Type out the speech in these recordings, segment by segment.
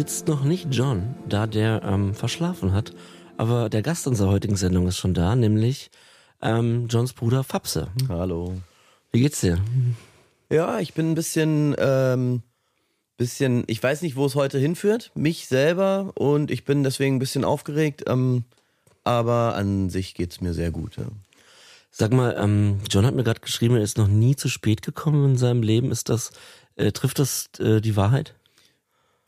sitzt noch nicht John, da der ähm, verschlafen hat. Aber der Gast unserer heutigen Sendung ist schon da, nämlich ähm, Johns Bruder Fapse. Hallo. Wie geht's dir? Ja, ich bin ein bisschen, ähm, bisschen, ich weiß nicht, wo es heute hinführt, mich selber und ich bin deswegen ein bisschen aufgeregt, ähm, aber an sich geht's mir sehr gut. Ja. Sag mal, ähm, John hat mir gerade geschrieben, er ist noch nie zu spät gekommen in seinem Leben. Ist das, äh, trifft das äh, die Wahrheit?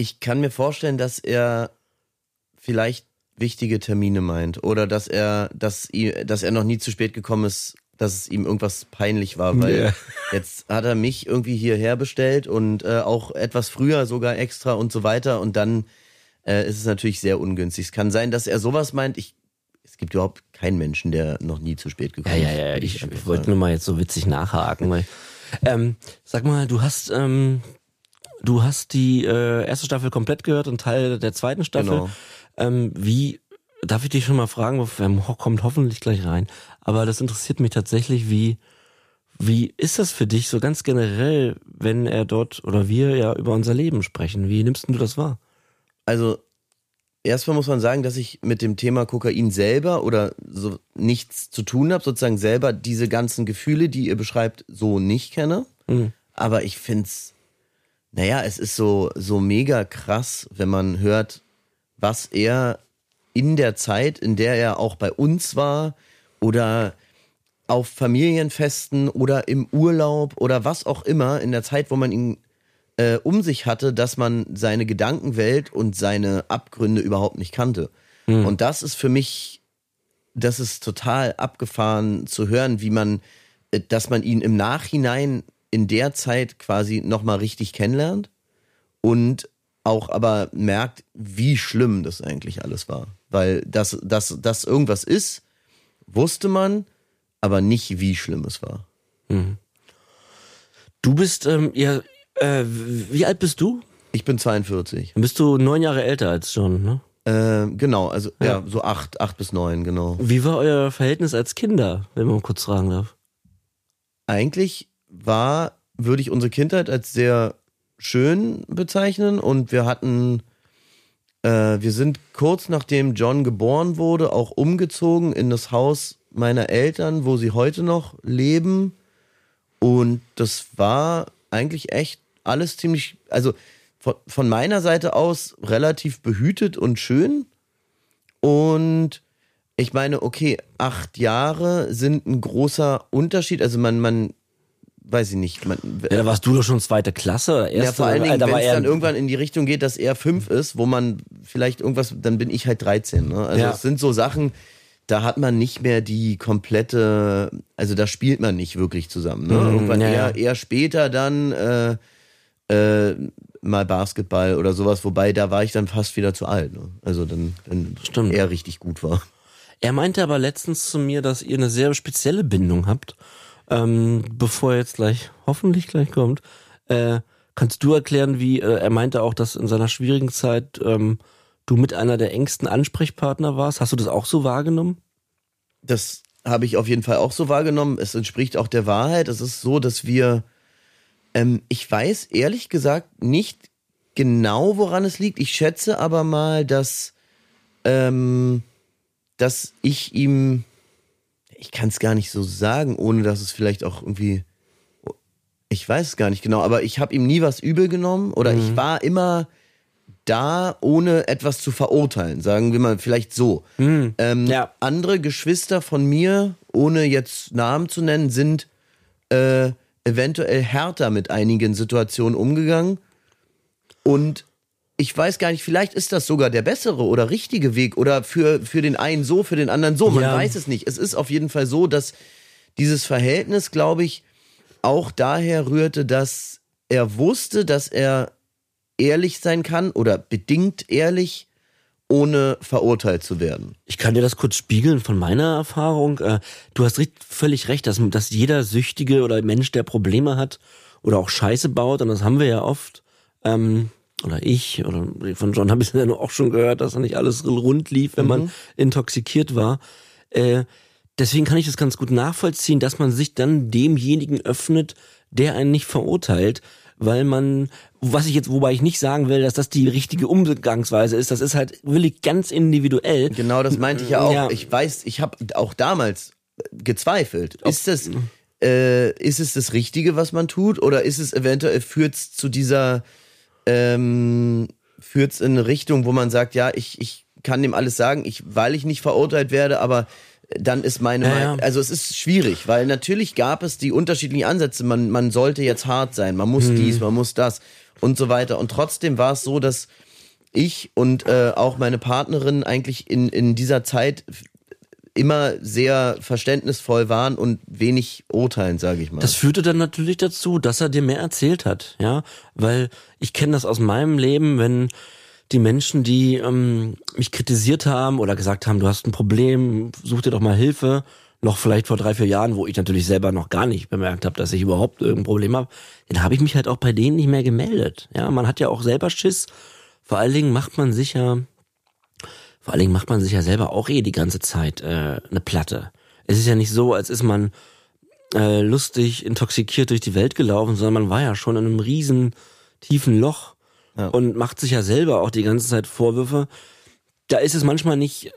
Ich kann mir vorstellen, dass er vielleicht wichtige Termine meint oder dass er, dass, dass er noch nie zu spät gekommen ist, dass es ihm irgendwas peinlich war, weil Ja. jetzt hat er mich irgendwie hierher bestellt und äh, auch etwas früher sogar extra und so weiter und dann äh, ist es natürlich sehr ungünstig. Es kann sein, dass er sowas meint. Ich, es gibt überhaupt keinen Menschen, der noch nie zu spät Ja, gekommen ja, ist. ja. würde Ich, einfach ich wollte nur mal jetzt so witzig nachhaken. Weil, ähm, sag mal, du hast, ähm, du hast die äh, erste Staffel komplett gehört und Teil der zweiten Staffel. Genau. Ähm, wie, darf ich dich schon mal fragen, wo- kommt hoffentlich gleich rein, aber das interessiert mich tatsächlich, wie, wie ist das für dich so ganz generell, wenn er dort oder wir ja über unser Leben sprechen? Wie nimmst du das wahr? Also erstmal muss man sagen, dass ich mit dem Thema Kokain selber oder so nichts zu tun habe, sozusagen selber diese ganzen Gefühle, die ihr beschreibt, so nicht kenne. Mhm. Aber ich find's, naja, es ist so, so mega krass, wenn man hört, was er in der Zeit, in der er auch bei uns war oder auf Familienfesten oder im Urlaub oder was auch immer, in der Zeit, wo man ihn äh, um sich hatte, dass man seine Gedankenwelt und seine Abgründe überhaupt nicht kannte. Und das ist für mich, das ist total abgefahren zu hören, wie man, äh, dass man ihn im Nachhinein in der Zeit quasi nochmal richtig kennenlernt und auch aber merkt, wie schlimm das eigentlich alles war. Weil das, das, das irgendwas ist, wusste man, aber nicht, wie schlimm es war. Du bist, ähm, ja, äh, wie alt bist du? Ich bin 42. Dann bist du neun Jahre älter als John, ne? Äh, genau, also ja. so acht, acht bis neun, genau. Wie war euer Verhältnis als Kinder, wenn man kurz fragen darf? Eigentlich war, würde ich unsere Kindheit als sehr schön bezeichnen und wir hatten, äh, wir sind kurz nachdem John geboren wurde, auch umgezogen in das Haus meiner Eltern, wo sie heute noch leben. Und das war eigentlich echt alles ziemlich, also von, von meiner Seite aus relativ behütet und schön. Und ich meine, okay, acht Jahre sind ein großer Unterschied. Also man, man, weiß ich nicht, man, Ja, da warst du doch schon zweite Klasse erste. ja, vor allen Dingen, da wenn es er dann irgendwann in die Richtung geht, dass er fünf ist, wo man vielleicht irgendwas, dann bin ich halt 13. Ne? Also Ja. es sind so Sachen, da hat man nicht mehr die komplette, also da spielt man nicht wirklich zusammen. Ne? Irgendwann Mhm, ja, eher, eher später dann äh, äh, mal Basketball oder sowas, wobei da war ich dann fast wieder zu alt. Ne? Also dann, wenn Stimmt. er richtig gut war. Er meinte aber letztens zu mir, dass ihr eine sehr spezielle Bindung habt. Ähm, bevor er jetzt gleich, hoffentlich gleich kommt, äh, kannst du erklären, wie, äh, er meinte auch, dass in seiner schwierigen Zeit ähm, du mit einer der engsten Ansprechpartner warst. Hast du das auch so wahrgenommen? Das habe ich auf jeden Fall auch so wahrgenommen. Es entspricht auch der Wahrheit. Es ist so, dass wir, ähm, ich weiß ehrlich gesagt nicht genau, woran es liegt. Ich schätze aber mal, dass, ähm, dass ich ihm, ich kann es gar nicht so sagen, ohne dass es vielleicht auch irgendwie, ich weiß es gar nicht genau, aber ich habe ihm nie was übel genommen oder ich war immer da, ohne etwas zu verurteilen, sagen wir mal vielleicht so. Ähm, Ja. Andere Geschwister von mir, ohne jetzt Namen zu nennen, sind äh, eventuell härter mit einigen Situationen umgegangen. Und ich weiß gar nicht, vielleicht ist das sogar der bessere oder richtige Weg oder für, für den einen so, für den anderen so. Man Ja. weiß es nicht. Es ist auf jeden Fall so, dass dieses Verhältnis, glaube ich, auch daher rührte, dass er wusste, dass er ehrlich sein kann oder bedingt ehrlich, ohne verurteilt zu werden. Ich kann dir das kurz spiegeln von meiner Erfahrung. Äh, Du hast völlig recht, dass, dass jeder Süchtige oder Mensch, der Probleme hat oder auch Scheiße baut, und das haben wir ja oft, ähm, oder ich, oder von John habe ich ja nur auch schon gehört, dass da nicht alles rund lief, wenn man intoxikiert war. Äh, deswegen kann ich das ganz gut nachvollziehen, dass man sich dann demjenigen öffnet, der einen nicht verurteilt, weil man, was ich jetzt, wobei ich nicht sagen will, dass das die richtige Umgangsweise ist, das ist halt wirklich ganz individuell. Genau, das meinte ich ja auch. Ja. Ich weiß, ich habe auch damals gezweifelt. Ist das, äh, ist es das Richtige, was man tut, oder ist es eventuell führt's zu dieser, ähm, führt's in eine Richtung, wo man sagt, ja, ich, ich kann dem alles sagen, ich, weil ich nicht verurteilt werde, aber dann ist meine Ja, Meinung, also es ist schwierig, weil natürlich gab es die unterschiedlichen Ansätze. Man, man sollte jetzt hart sein, man muss dies, man muss das und so weiter. Und trotzdem war es so, dass ich und äh, auch meine Partnerin eigentlich in, in dieser Zeit immer sehr verständnisvoll waren und wenig urteilen, sage ich mal. Das führte dann natürlich dazu, dass er dir mehr erzählt hat, ja, weil ich kenne das aus meinem Leben, wenn die Menschen, die ähm, mich kritisiert haben oder gesagt haben, du hast ein Problem, such dir doch mal Hilfe, noch vielleicht vor drei, vier Jahren, wo ich natürlich selber noch gar nicht bemerkt habe, dass ich überhaupt irgendein Problem habe, dann habe ich mich halt auch bei denen nicht mehr gemeldet. Ja, man hat ja auch selber Schiss. Vor allen Dingen macht man sich ja, vor allen Dingen macht man sich ja selber auch eh die ganze Zeit äh, eine Platte. Es ist ja nicht so, als ist man äh, lustig, intoxikiert durch die Welt gelaufen, sondern man war ja schon in einem riesen tiefen Loch Ja. und macht sich ja selber auch die ganze Zeit Vorwürfe. Da ist es manchmal nicht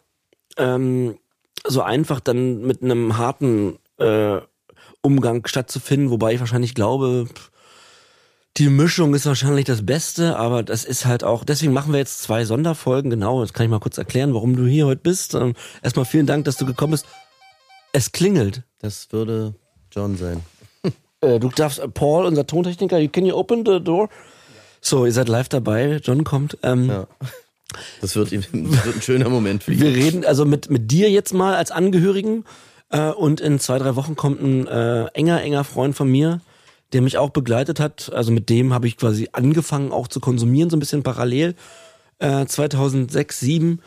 ähm, so einfach, dann mit einem harten äh, Umgang stattzufinden, wobei ich wahrscheinlich glaube, pff, die Mischung ist wahrscheinlich das Beste, aber das ist halt auch, deswegen machen wir jetzt zwei Sonderfolgen, genau, das kann ich mal kurz erklären, warum du hier heute bist. Ähm, erstmal vielen Dank, dass du gekommen bist. Es klingelt. das würde John sein. Äh, du darfst, äh, Paul, unser Tontechniker, you- can you open the door? So, ihr seid live dabei, John kommt. Ähm, Ja. Das wird, das wird ein schöner Moment für ihn. Wir reden also mit, mit dir jetzt mal als Angehörigen äh, und in zwei, drei Wochen kommt ein äh, enger, enger Freund von mir, der mich auch begleitet hat. Also mit dem habe ich quasi angefangen auch zu konsumieren, so ein bisschen parallel. Äh, 2006, 2007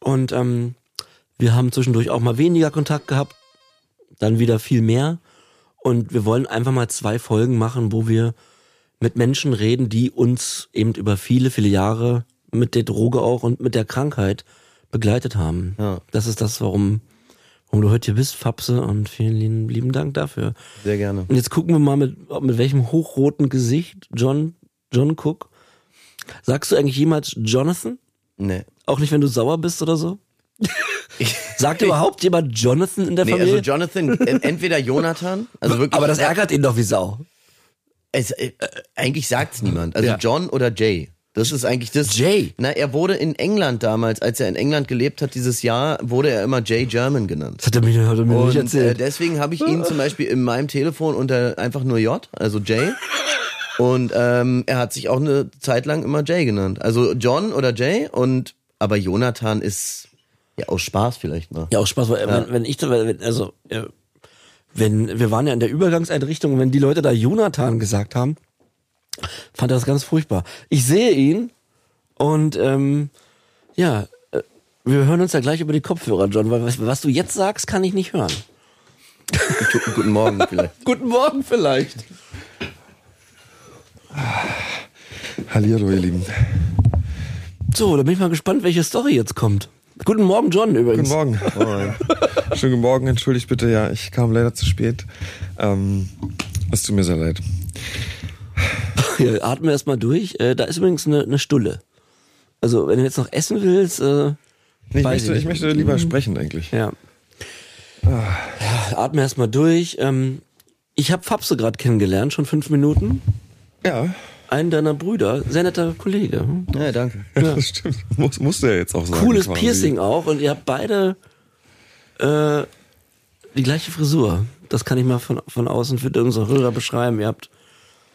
und ähm, wir haben zwischendurch auch mal weniger Kontakt gehabt, dann wieder viel mehr und wir wollen einfach mal zwei Folgen machen, wo wir mit Menschen reden, die uns eben über viele, viele Jahre mit der Droge auch und mit der Krankheit begleitet haben. Ja. Das ist das, warum, warum du heute hier bist, Fapse, und vielen lieben, lieben Dank dafür. Sehr gerne. Und jetzt gucken wir mal mit, mit welchem hochroten Gesicht John, John Cook. Sagst du eigentlich jemals Jonathan? Nee. Auch nicht, wenn du sauer bist oder so? Sagt überhaupt jemand Jonathan in der Nee, Familie? also Jonathan, entweder Jonathan, also wirklich. Aber das ärgert ihn doch wie Sau. Es, äh, eigentlich sagt's niemand. Also Ja. John oder Jay. Das ist eigentlich das. Jay? Na, er wurde in England damals, als er in England gelebt hat, dieses Jahr, wurde er immer Jay German genannt. Das hat er mir, hat er mir nicht Und äh, erzählt. deswegen habe ich ihn zum Beispiel in meinem Telefon unter einfach nur J, also Jay. Und ähm, er hat sich auch eine Zeit lang immer Jay genannt. Also John oder Jay und aber Jonathan ist ja aus Spaß vielleicht mal. Ja, auch Spaß, weil wenn, wenn ich, wenn, also, äh, wenn, wir waren ja in der Übergangseinrichtung und wenn die Leute da Jonathan gesagt haben, fand das ganz furchtbar. Ich sehe ihn und, ähm, ja, äh, wir hören uns ja gleich über die Kopfhörer, John, weil was, was du jetzt sagst, kann ich nicht hören. Guten Morgen vielleicht. Guten Morgen vielleicht. Hallihallo, ihr Lieben. So, da bin ich mal gespannt, welche Story jetzt kommt. Guten Morgen, John, übrigens. Guten Morgen. Schönen guten Morgen, entschuldigt bitte, ja, ich kam leider zu spät. Ähm, es tut mir sehr leid. Ja, atme erst mal durch. Äh, da ist übrigens eine, eine Stulle. Also, wenn du jetzt noch essen willst, äh, Ich Weiß möchte, ich ich möchte lieber sprechen eigentlich. Ja. ja atme erst mal durch. Ähm, ich habe Fabse gerade kennengelernt, schon fünf Minuten. Ja, Einen deiner Brüder, sehr netter Kollege. Ja, danke. das stimmt. Muss, musste er jetzt auch sagen. Cooles quasi. Piercing auch und ihr habt beide äh, die gleiche Frisur. Das kann ich mal von, von außen für unsere Hörer beschreiben. Ihr habt,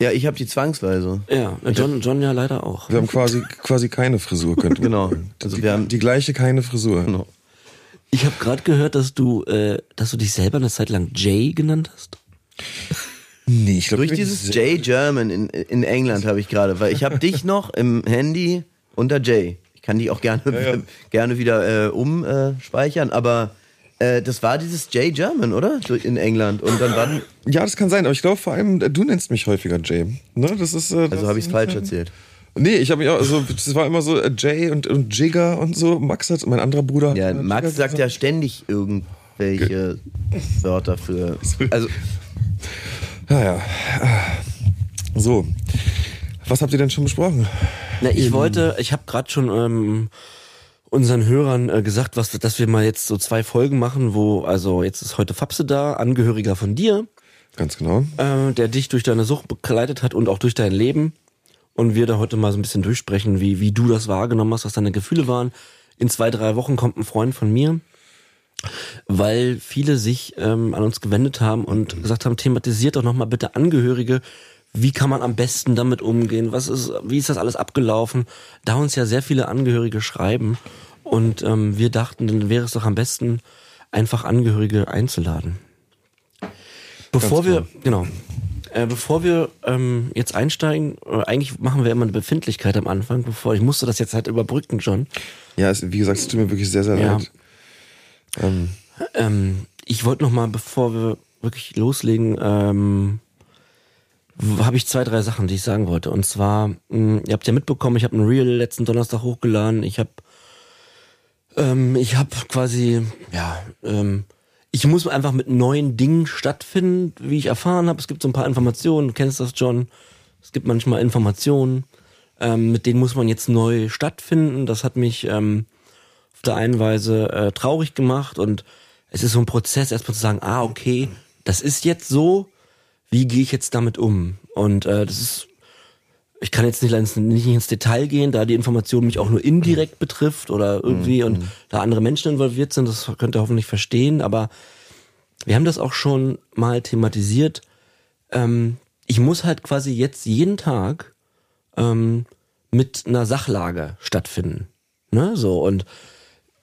Ja, ich habe die zwangsweise. ja, John, John ja leider auch. Wir haben quasi, quasi keine Frisur, könnte man Genau. sagen. Also die, wir haben- die gleiche keine Frisur. Genau. Ich habe gerade gehört, dass du, äh, dass du dich selber eine Zeit lang Jay genannt hast. Nee, ich glaube Durch dieses Jay German in, in England habe ich gerade, weil ich habe dich noch im Handy unter Jay. Ich kann dich auch gerne, ja. gerne wieder äh, umspeichern, aber äh, das war dieses Jay German, oder? In England. Und dann war, Ja, das kann sein, aber ich glaube vor allem, du nennst mich häufiger Jay. Ne? Das ist, äh, also habe ich es falsch erzählt. Nee, ich habe mich auch, also das war immer so äh, Jay und, und Jigger und so. Max hat, mein anderer Bruder. Ja, Max Jigger sagt gesagt. ja ständig irgendwas. welche Wörter für. Also, Ja, ja. So. Was habt ihr denn schon besprochen? Na, ich wollte, ich habe gerade schon ähm, unseren Hörern äh, gesagt, was, dass wir mal jetzt so zwei Folgen machen, wo, also jetzt ist heute Fapse da, Angehöriger von dir, Ganz genau. äh, der dich durch deine Sucht begleitet hat und auch durch dein Leben. Und wir da heute mal so ein bisschen durchsprechen, wie, wie du das wahrgenommen hast, was deine Gefühle waren. In zwei, drei Wochen kommt ein Freund von mir, weil viele sich ähm, an uns gewendet haben und gesagt haben, thematisiert doch nochmal bitte Angehörige. Wie kann man am besten damit umgehen? Was ist, wie ist das alles abgelaufen? Da uns ja sehr viele Angehörige schreiben. Und ähm, wir dachten, dann wäre es doch am besten, einfach Angehörige einzuladen. Bevor wir, genau, äh, bevor wir ähm, jetzt einsteigen, äh, eigentlich machen wir immer eine Befindlichkeit am Anfang, bevor ich musste das jetzt halt überbrücken, John. Ja, es, wie gesagt, es tut mir wirklich sehr, sehr Ja. leid. Ähm, Ähm, ich wollte noch mal, bevor wir wirklich loslegen, ähm, habe ich zwei, drei Sachen, die ich sagen wollte. Und zwar, mh, ihr habt ja mitbekommen, ich habe ein Reel letzten Donnerstag hochgeladen. Ich habe, ähm, ich habe quasi, ja, ähm, ich muss einfach mit neuen Dingen stattfinden, wie ich erfahren habe. Es gibt so ein paar Informationen, du kennst das, John. Es gibt manchmal Informationen, ähm, mit denen muss man jetzt neu stattfinden. Das hat mich ähm, auf der einen Weise äh, traurig gemacht und es ist so ein Prozess, erstmal zu sagen, ah, okay, das ist jetzt so, wie gehe ich jetzt damit um? Und äh, das ist, ich kann jetzt nicht, ins- nicht ins Detail gehen, da die Information mich auch nur indirekt betrifft oder irgendwie und da andere Menschen involviert sind, das könnt ihr hoffentlich verstehen, aber wir haben das auch schon mal thematisiert. Ähm, ich muss halt quasi jetzt jeden Tag ähm, mit einer Sachlage stattfinden. Ne? So, und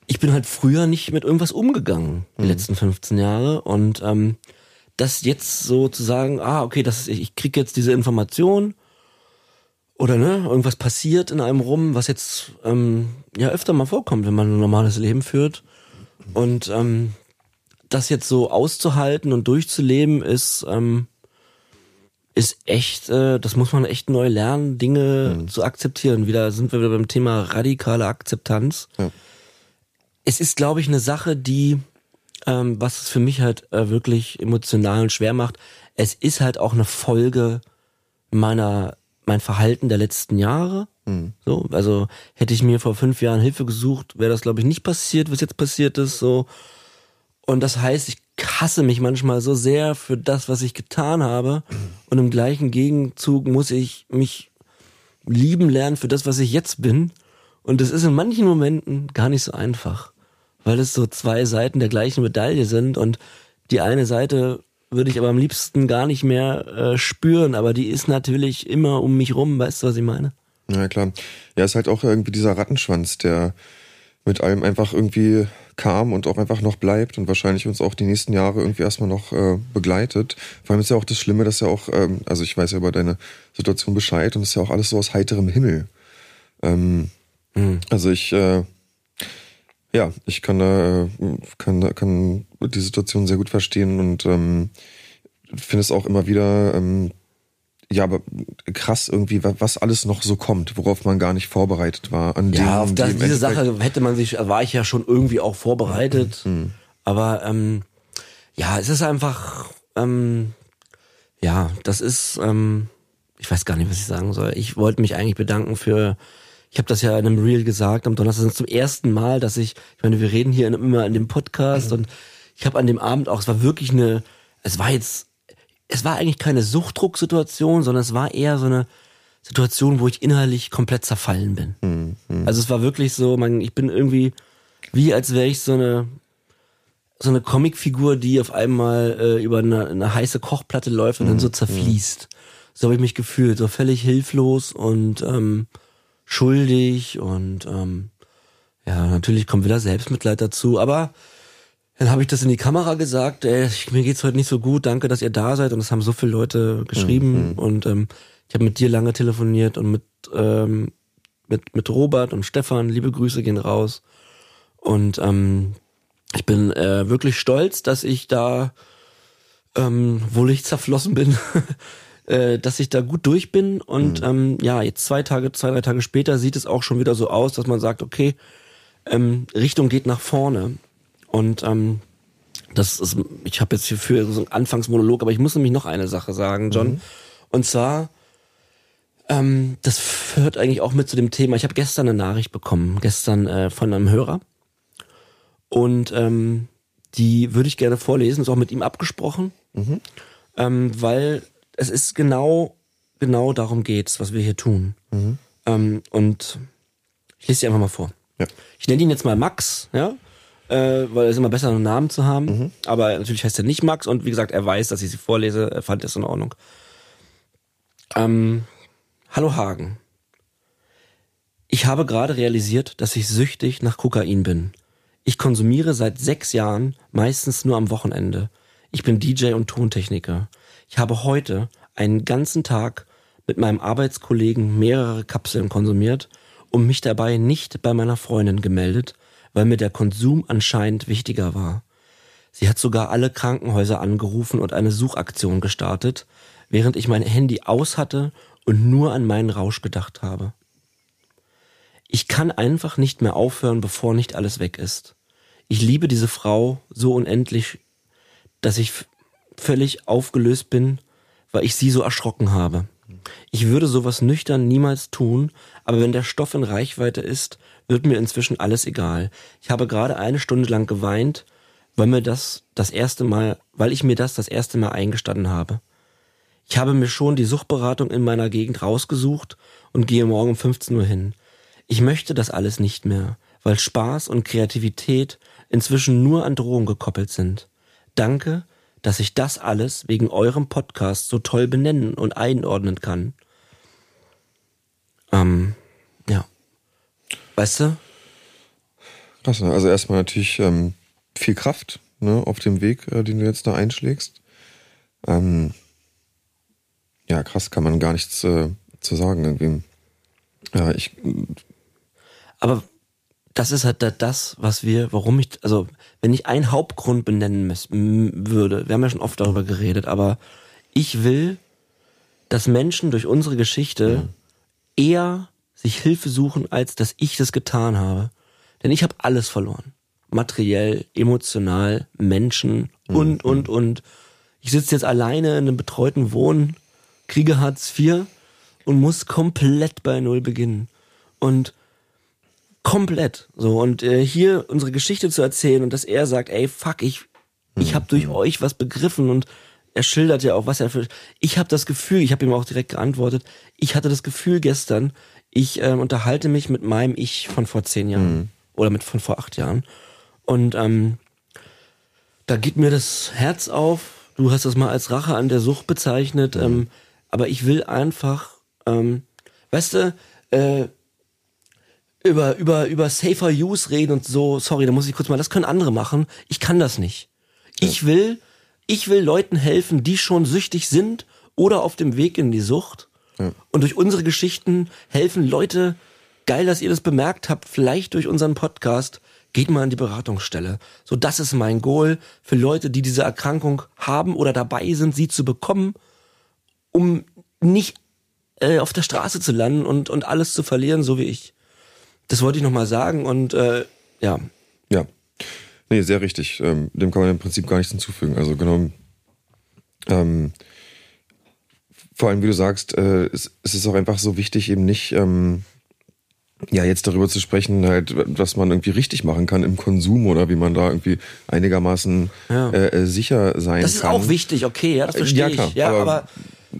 ich bin halt früher nicht mit irgendwas umgegangen, die letzten 15 Jahre. Und ähm, das jetzt so zu sagen, ah, okay, das ist, ich krieg jetzt diese Information oder ne, irgendwas passiert in einem rum, was jetzt ähm, ja öfter mal vorkommt, wenn man ein normales Leben führt. Und ähm, das jetzt so auszuhalten und durchzuleben ist, ähm, ist echt, äh, das muss man echt neu lernen, Dinge zu akzeptieren. Wieder sind wir wieder beim Thema radikale Akzeptanz. Ja. Es ist, glaube ich, eine Sache, die, ähm, was es für mich halt äh, wirklich emotional und schwer macht, es ist halt auch eine Folge meiner, mein Verhalten der letzten Jahre. So, also hätte ich mir vor fünf Jahren Hilfe gesucht, wäre das, glaube ich, nicht passiert, was jetzt passiert ist. So, und das heißt, ich hasse mich manchmal so sehr für das, was ich getan habe. Und im gleichen Gegenzug muss ich mich lieben lernen für das, was ich jetzt bin. Und das ist in manchen Momenten gar nicht so einfach, weil es so zwei Seiten der gleichen Medaille sind. Und die eine Seite würde ich aber am liebsten gar nicht mehr äh, spüren, aber die ist natürlich immer um mich rum. Weißt du, was ich meine? Ja, klar. Ja, ist halt auch irgendwie dieser Rattenschwanz, der mit allem einfach irgendwie kam und auch einfach noch bleibt und wahrscheinlich uns auch die nächsten Jahre irgendwie erstmal noch äh, begleitet. Vor allem ist ja auch das Schlimme, dass ja auch, ähm, also ich weiß ja über deine Situation Bescheid und es ist ja auch alles so aus heiterem Himmel. Ähm, Also ich, äh, ja, ich kann, äh, kann, kann die Situation sehr gut verstehen und ähm, finde es auch immer wieder ähm, ja, aber krass irgendwie, wa- was alles noch so kommt, worauf man gar nicht vorbereitet war. An Ja, Dingen, auf das, im diese Sache hätte man sich, war ich ja schon irgendwie auch vorbereitet. Aber ähm, ja, es ist einfach, ähm, ja, das ist, ähm, ich weiß gar nicht, was ich sagen soll. Ich wollte mich eigentlich bedanken für, ich habe das ja in einem Reel gesagt, am Donnerstag zum ersten Mal, dass ich, ich meine, wir reden hier immer in dem Podcast und ich habe an dem Abend auch, es war wirklich eine, es war jetzt, es war eigentlich keine Suchtdrucksituation, sondern es war eher so eine Situation, wo ich innerlich komplett zerfallen bin. Also es war wirklich so, man, ich bin irgendwie wie als wäre ich so eine so eine Comicfigur, die auf einmal äh, über eine, eine heiße Kochplatte läuft und dann so zerfließt. So habe ich mich gefühlt, so völlig hilflos und ähm, schuldig und ähm, ja, natürlich kommt wieder Selbstmitleid dazu, aber dann habe ich das in die Kamera gesagt, ey, mir geht's heute nicht so gut, danke, dass ihr da seid und es haben so viele Leute geschrieben und ähm, ich habe mit dir lange telefoniert und mit ähm, mit mit Robert und Stefan, liebe Grüße gehen raus und ähm, ich bin äh, wirklich stolz, dass ich da, ähm, wohl ich zerflossen bin, äh, dass ich da gut durch bin. Und ähm, ja, jetzt zwei Tage, zwei, drei Tage später sieht es auch schon wieder so aus, dass man sagt, okay, ähm, Richtung geht nach vorne. Und ähm, das ist, ich habe jetzt hier für so einen Anfangsmonolog, aber ich muss nämlich noch eine Sache sagen, John. Mhm. Und zwar, ähm, das führt eigentlich auch mit zu dem Thema. Ich habe gestern eine Nachricht bekommen, gestern äh, von einem Hörer. Und ähm, die würde ich gerne vorlesen, ist auch mit ihm abgesprochen, mhm. ähm, weil es ist genau, genau darum geht's, was wir hier tun. Mhm. Ähm, und ich lese sie einfach mal vor. Ja. Ich nenne ihn jetzt mal Max, ja, äh, weil es ist immer besser, einen Namen zu haben. Mhm. Aber natürlich heißt er nicht Max und wie gesagt, er weiß, dass ich sie vorlese, er fand das in Ordnung. Ähm, Hallo Hagen. Ich habe gerade realisiert, dass ich süchtig nach Kokain bin. Ich konsumiere seit sechs Jahren, meistens nur am Wochenende. Ich bin DJ und Tontechniker. Ich habe heute einen ganzen Tag mit meinem Arbeitskollegen mehrere Kapseln konsumiert und mich dabei nicht bei meiner Freundin gemeldet, weil mir der Konsum anscheinend wichtiger war. Sie hat sogar alle Krankenhäuser angerufen und eine Suchaktion gestartet, während ich mein Handy aus hatte und nur an meinen Rausch gedacht habe. Ich kann einfach nicht mehr aufhören, bevor nicht alles weg ist. Ich liebe diese Frau so unendlich, dass ich völlig aufgelöst bin, weil ich sie so erschrocken habe. Ich würde sowas nüchtern niemals tun, aber wenn der Stoff in Reichweite ist, wird mir inzwischen alles egal. Ich habe gerade eine Stunde lang geweint, weil mir das das erste Mal, weil ich mir das das erste Mal eingestanden habe. Ich habe mir schon die Suchtberatung in meiner Gegend rausgesucht und gehe morgen um 15 Uhr hin. Ich möchte das alles nicht mehr, weil Spaß und Kreativität inzwischen nur an Drohungen gekoppelt sind. Danke, dass ich das alles wegen eurem Podcast so toll benennen und einordnen kann. Ähm, ja. Weißt du? Krass, ne? Also erstmal natürlich ähm, viel Kraft ne, auf dem Weg, äh, den du jetzt da einschlägst. Ähm, ja, krass, kann man gar nichts äh, zu sagen irgendwie. Ja, ich. Aber das ist halt das, was wir, warum ich, also wenn ich einen Hauptgrund benennen würde, wir haben ja schon oft darüber geredet, aber ich will, dass Menschen durch unsere Geschichte mhm. eher sich Hilfe suchen, als dass ich das getan habe. Denn ich habe alles verloren. Materiell, emotional, Menschen und, mhm. und, und. Ich sitze jetzt alleine in einem betreuten Wohnen, kriege Hartz IV und muss komplett bei Null beginnen. Und Komplett. So und äh, hier unsere Geschichte zu erzählen und dass er sagt, ey, fuck, ich ich habe durch mhm. euch was begriffen und er schildert ja auch, was er für ich habe das Gefühl, ich habe ihm auch direkt geantwortet, ich hatte das Gefühl gestern, ich ähm, unterhalte mich mit meinem Ich von vor zehn Jahren mhm. oder mit von vor acht Jahren und ähm, da geht mir das Herz auf. Du hast das mal als Rache an der Sucht bezeichnet, mhm. ähm, aber ich will einfach, ähm, weißt du, äh, über, über, über Safer Use reden und so, sorry, da muss ich kurz mal, das können andere machen. Ich kann das nicht. Ja. Ich will, ich will Leuten helfen, die schon süchtig sind oder auf dem Weg in die Sucht. Ja. Und durch unsere Geschichten helfen Leute, geil, dass ihr das bemerkt habt, vielleicht durch unseren Podcast, geht mal an die Beratungsstelle. So, das ist mein Goal für Leute, die diese Erkrankung haben oder dabei sind, sie zu bekommen, um nicht äh, auf der Straße zu landen und, und alles zu verlieren, so wie ich. Das wollte ich nochmal sagen und äh, ja. Ja. Nee, sehr richtig. Ähm, dem kann man im Prinzip gar nichts hinzufügen. Also genau. Ähm, vor allem, wie du sagst, äh, es, es, ist auch einfach so wichtig, eben nicht ähm, ja jetzt darüber zu sprechen, halt, was man irgendwie richtig machen kann im Konsum oder wie man da irgendwie einigermaßen ja. äh, äh sicher sein kann. Das ist kann. auch wichtig, okay, ja, das verstehe ja, klar, ich. Ja, aber, aber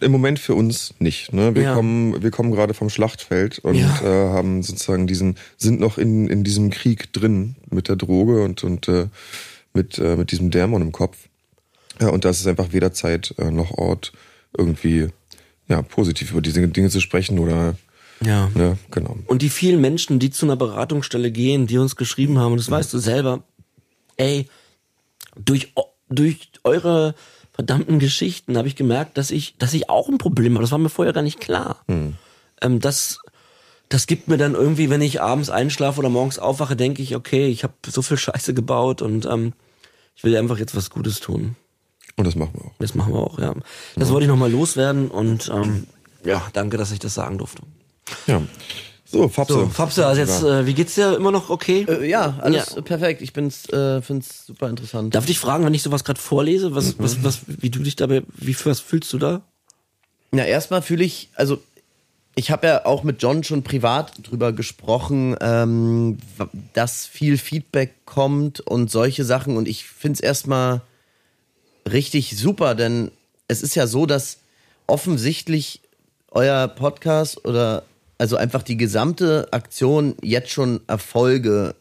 im Moment für uns nicht. Ne? Wir ja. kommen, wir kommen gerade vom Schlachtfeld und ja. äh, haben sozusagen diesen, sind noch in, in diesem Krieg drin mit der Droge und, und äh, mit, äh, mit diesem Dämon im Kopf. Ja, und das ist einfach weder Zeit äh, noch Ort, irgendwie ja, positiv über diese Dinge zu sprechen oder ja. ja, genau. Und die vielen Menschen, die zu einer Beratungsstelle gehen, die uns geschrieben haben, und das mhm. weißt du selber, ey, durch, durch eure verdammten Geschichten habe ich gemerkt, dass ich, dass ich auch ein Problem habe. Das war mir vorher gar nicht klar. Hm. Ähm, das, das gibt mir dann irgendwie, wenn ich abends einschlafe oder morgens aufwache, denke ich, okay, ich habe so viel Scheiße gebaut und ähm, ich will einfach jetzt was Gutes tun. Und das machen wir auch. Das machen wir auch, ja. Das ja. wollte ich nochmal loswerden und ähm, ja, danke, dass ich das sagen durfte. Ja. So, Fabse. So, Fabse, also jetzt, äh, wie geht's dir? Immer noch okay? Äh, ja, alles Ja. perfekt. Ich bin's, äh, find's super interessant. Darf ich dich fragen, wenn ich sowas gerade vorlese, was, was, was, wie du dich dabei, wie was fühlst du da? Na, erstmal fühle ich, also ich habe ja auch mit John schon privat drüber gesprochen, ähm, dass viel Feedback kommt und solche Sachen. Und ich finde es erstmal richtig super, denn es ist ja so, dass offensichtlich euer Podcast oder also einfach die gesamte Aktion jetzt schon Erfolge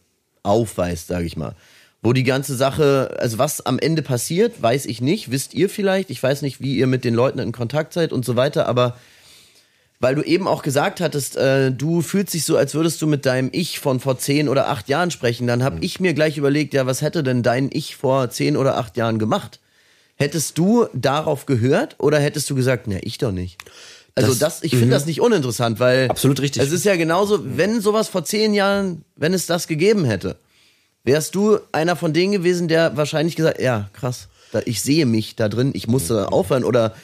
aufweist, sage ich mal. Wo die ganze Sache, also was am Ende passiert, weiß ich nicht, wisst ihr vielleicht. Ich weiß nicht, wie ihr mit den Leuten in Kontakt seid und so weiter, aber weil du eben auch gesagt hattest, äh, du fühlst dich so, als würdest du mit deinem Ich von vor zehn oder acht Jahren sprechen, dann habe ich mir gleich überlegt, ja, was hätte denn dein Ich vor zehn oder acht Jahren gemacht? Hättest du darauf gehört oder hättest du gesagt, ne, ich doch nicht? Also Das- das, ich finde das nicht uninteressant, weil Absolut richtig. Es ist ja genauso, wenn sowas vor zehn Jahren, wenn es das gegeben hätte, wärst du einer von denen gewesen, der wahrscheinlich gesagt, ja, krass, da, ich sehe mich da drin, ich muss da aufhören oder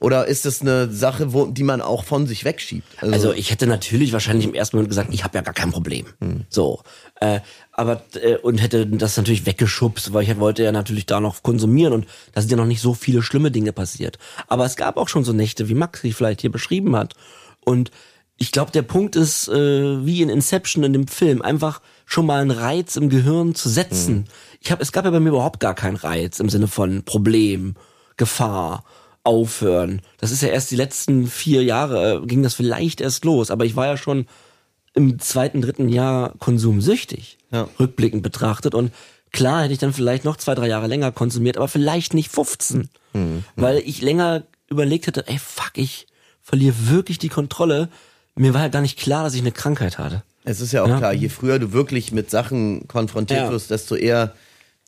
oder ist das eine Sache, wo, die man auch von sich wegschiebt? Also ich hätte natürlich wahrscheinlich im ersten Moment gesagt, ich habe ja gar kein Problem. So, äh, aber äh, und hätte das natürlich weggeschubst, weil ich wollte ja natürlich da noch konsumieren und da sind ja noch nicht so viele schlimme Dinge passiert. Aber es gab auch schon so Nächte, wie Max sie vielleicht hier beschrieben hat. Und ich glaube, der Punkt ist, äh, wie in Inception in dem Film, einfach schon mal einen Reiz im Gehirn zu setzen. Ich habe, es gab ja bei mir überhaupt gar keinen Reiz im Sinne von Problem, Gefahr aufhören. Das ist ja erst die letzten vier Jahre, äh, ging das vielleicht erst los, aber ich war ja schon im zweiten, dritten Jahr konsumsüchtig, Ja. rückblickend betrachtet. Und klar hätte ich dann vielleicht noch zwei, drei Jahre länger konsumiert, aber vielleicht nicht 15. Weil ich länger überlegt hätte, ey, fuck, ich verliere wirklich die Kontrolle. Mir war ja gar nicht klar, dass ich eine Krankheit hatte. Es ist ja auch Ja. klar, je früher du wirklich mit Sachen konfrontiert Ja. wirst, desto eher,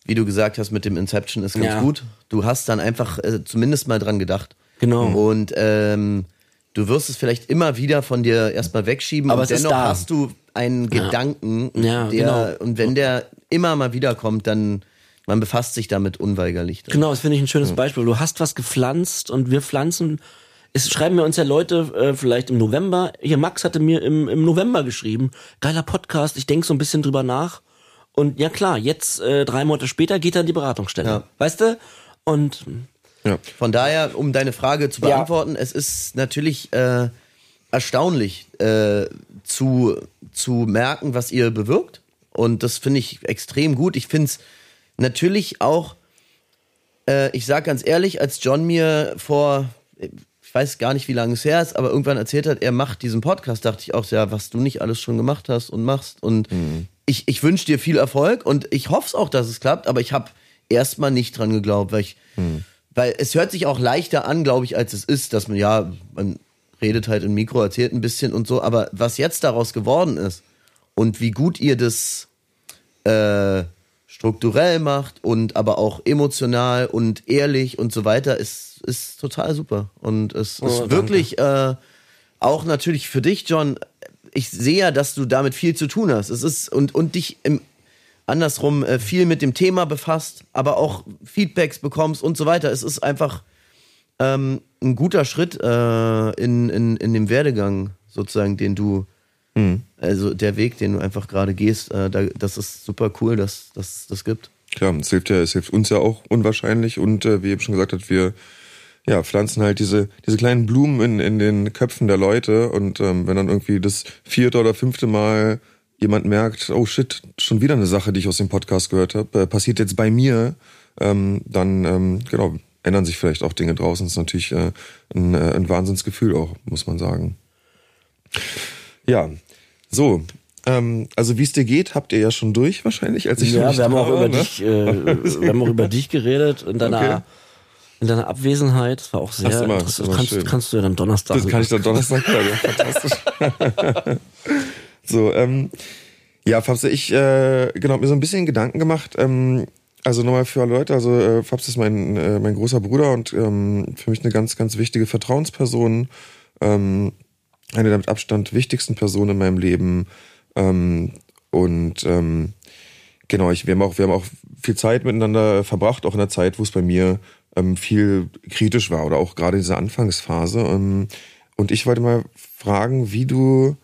wie du gesagt hast, mit dem Inception ist ganz Ja. gut. Du hast dann einfach äh, zumindest mal dran gedacht. Genau. Und ähm, du wirst es vielleicht immer wieder von dir erstmal wegschieben, Aber dennoch hast du einen Gedanken, Ja, der, genau. und wenn der immer mal wiederkommt, dann man befasst sich damit unweigerlich. Genau, das finde ich ein schönes Beispiel. Du hast was gepflanzt und wir pflanzen. Es schreiben mir uns ja Leute äh, vielleicht im November. Hier, Max hatte mir im, im November geschrieben. Geiler Podcast, ich denke so ein bisschen drüber nach. Und ja klar, jetzt äh, drei Monate später geht er in die Beratungsstelle. Ja. Weißt du? Und Ja. Von daher, um deine Frage zu Ja. beantworten, es ist natürlich äh, erstaunlich äh, zu, zu merken, was ihr bewirkt. Und das finde ich extrem gut. Ich finde es natürlich auch, äh, ich sage ganz ehrlich, als John mir vor, ich weiß gar nicht, wie lange es her ist, aber irgendwann erzählt hat, er macht diesen Podcast, dachte ich auch, ja, was du nicht alles schon gemacht hast und machst. Und ich, ich wünsche dir viel Erfolg und ich hoffe es auch, dass es klappt, aber ich habe erstmal nicht dran geglaubt, weil ich, weil es hört sich auch leichter an, glaube ich, als es ist, dass man ja, man redet halt im Mikro, erzählt ein bisschen und so, aber was jetzt daraus geworden ist und wie gut ihr das äh, strukturell macht und aber auch emotional und ehrlich und so weiter, ist, ist total super. Und es ist danke. wirklich äh, auch natürlich für dich, John, ich sehe ja, dass du damit viel zu tun hast. Es ist und, und dich im andersrum äh, viel mit dem Thema befasst, aber auch Feedbacks bekommst und so weiter. Es ist einfach ähm, ein guter Schritt äh, in, in, in dem Werdegang sozusagen, den du, also der Weg, den du einfach gerade gehst, äh, da, das ist super cool, dass dass das gibt. Klar, es hilft ja, es hilft uns ja auch unwahrscheinlich und äh, wie eben schon gesagt hat, wir ja, pflanzen halt diese, diese kleinen Blumen in, in den Köpfen der Leute und ähm, wenn dann irgendwie das vierte oder fünfte Mal jemand merkt, oh shit, schon wieder eine Sache, die ich aus dem Podcast gehört habe, äh, passiert jetzt bei mir, ähm, dann ähm, genau, ändern sich vielleicht auch Dinge draußen. Das ist natürlich äh, ein, äh, ein Wahnsinnsgefühl auch, muss man sagen. Ja, so. Ähm, also wie es dir geht, habt ihr ja schon durch wahrscheinlich, als ich ja, wir haben war, über ne? dich, äh, wir haben auch über dich geredet in deiner, Okay. in deiner Abwesenheit. Das war auch sehr immer- interessant. kannst, kannst du ja dann Donnerstag. Das kann ich dann Donnerstag ja, fantastisch. So, ähm, ja, Fabs, ich äh, genau mir so ein bisschen Gedanken gemacht. Ähm, also nochmal für alle Leute, also äh, Fabs ist mein, äh, mein großer Bruder und ähm, für mich eine ganz, ganz wichtige Vertrauensperson. Ähm, eine der mit Abstand wichtigsten Personen in meinem Leben. Ähm, und ähm, genau, ich, wir, haben auch, wir haben auch viel Zeit miteinander verbracht, auch in der Zeit, wo es bei mir ähm, viel kritisch war oder auch gerade diese Anfangsphase. Ähm, und ich wollte mal fragen, wie du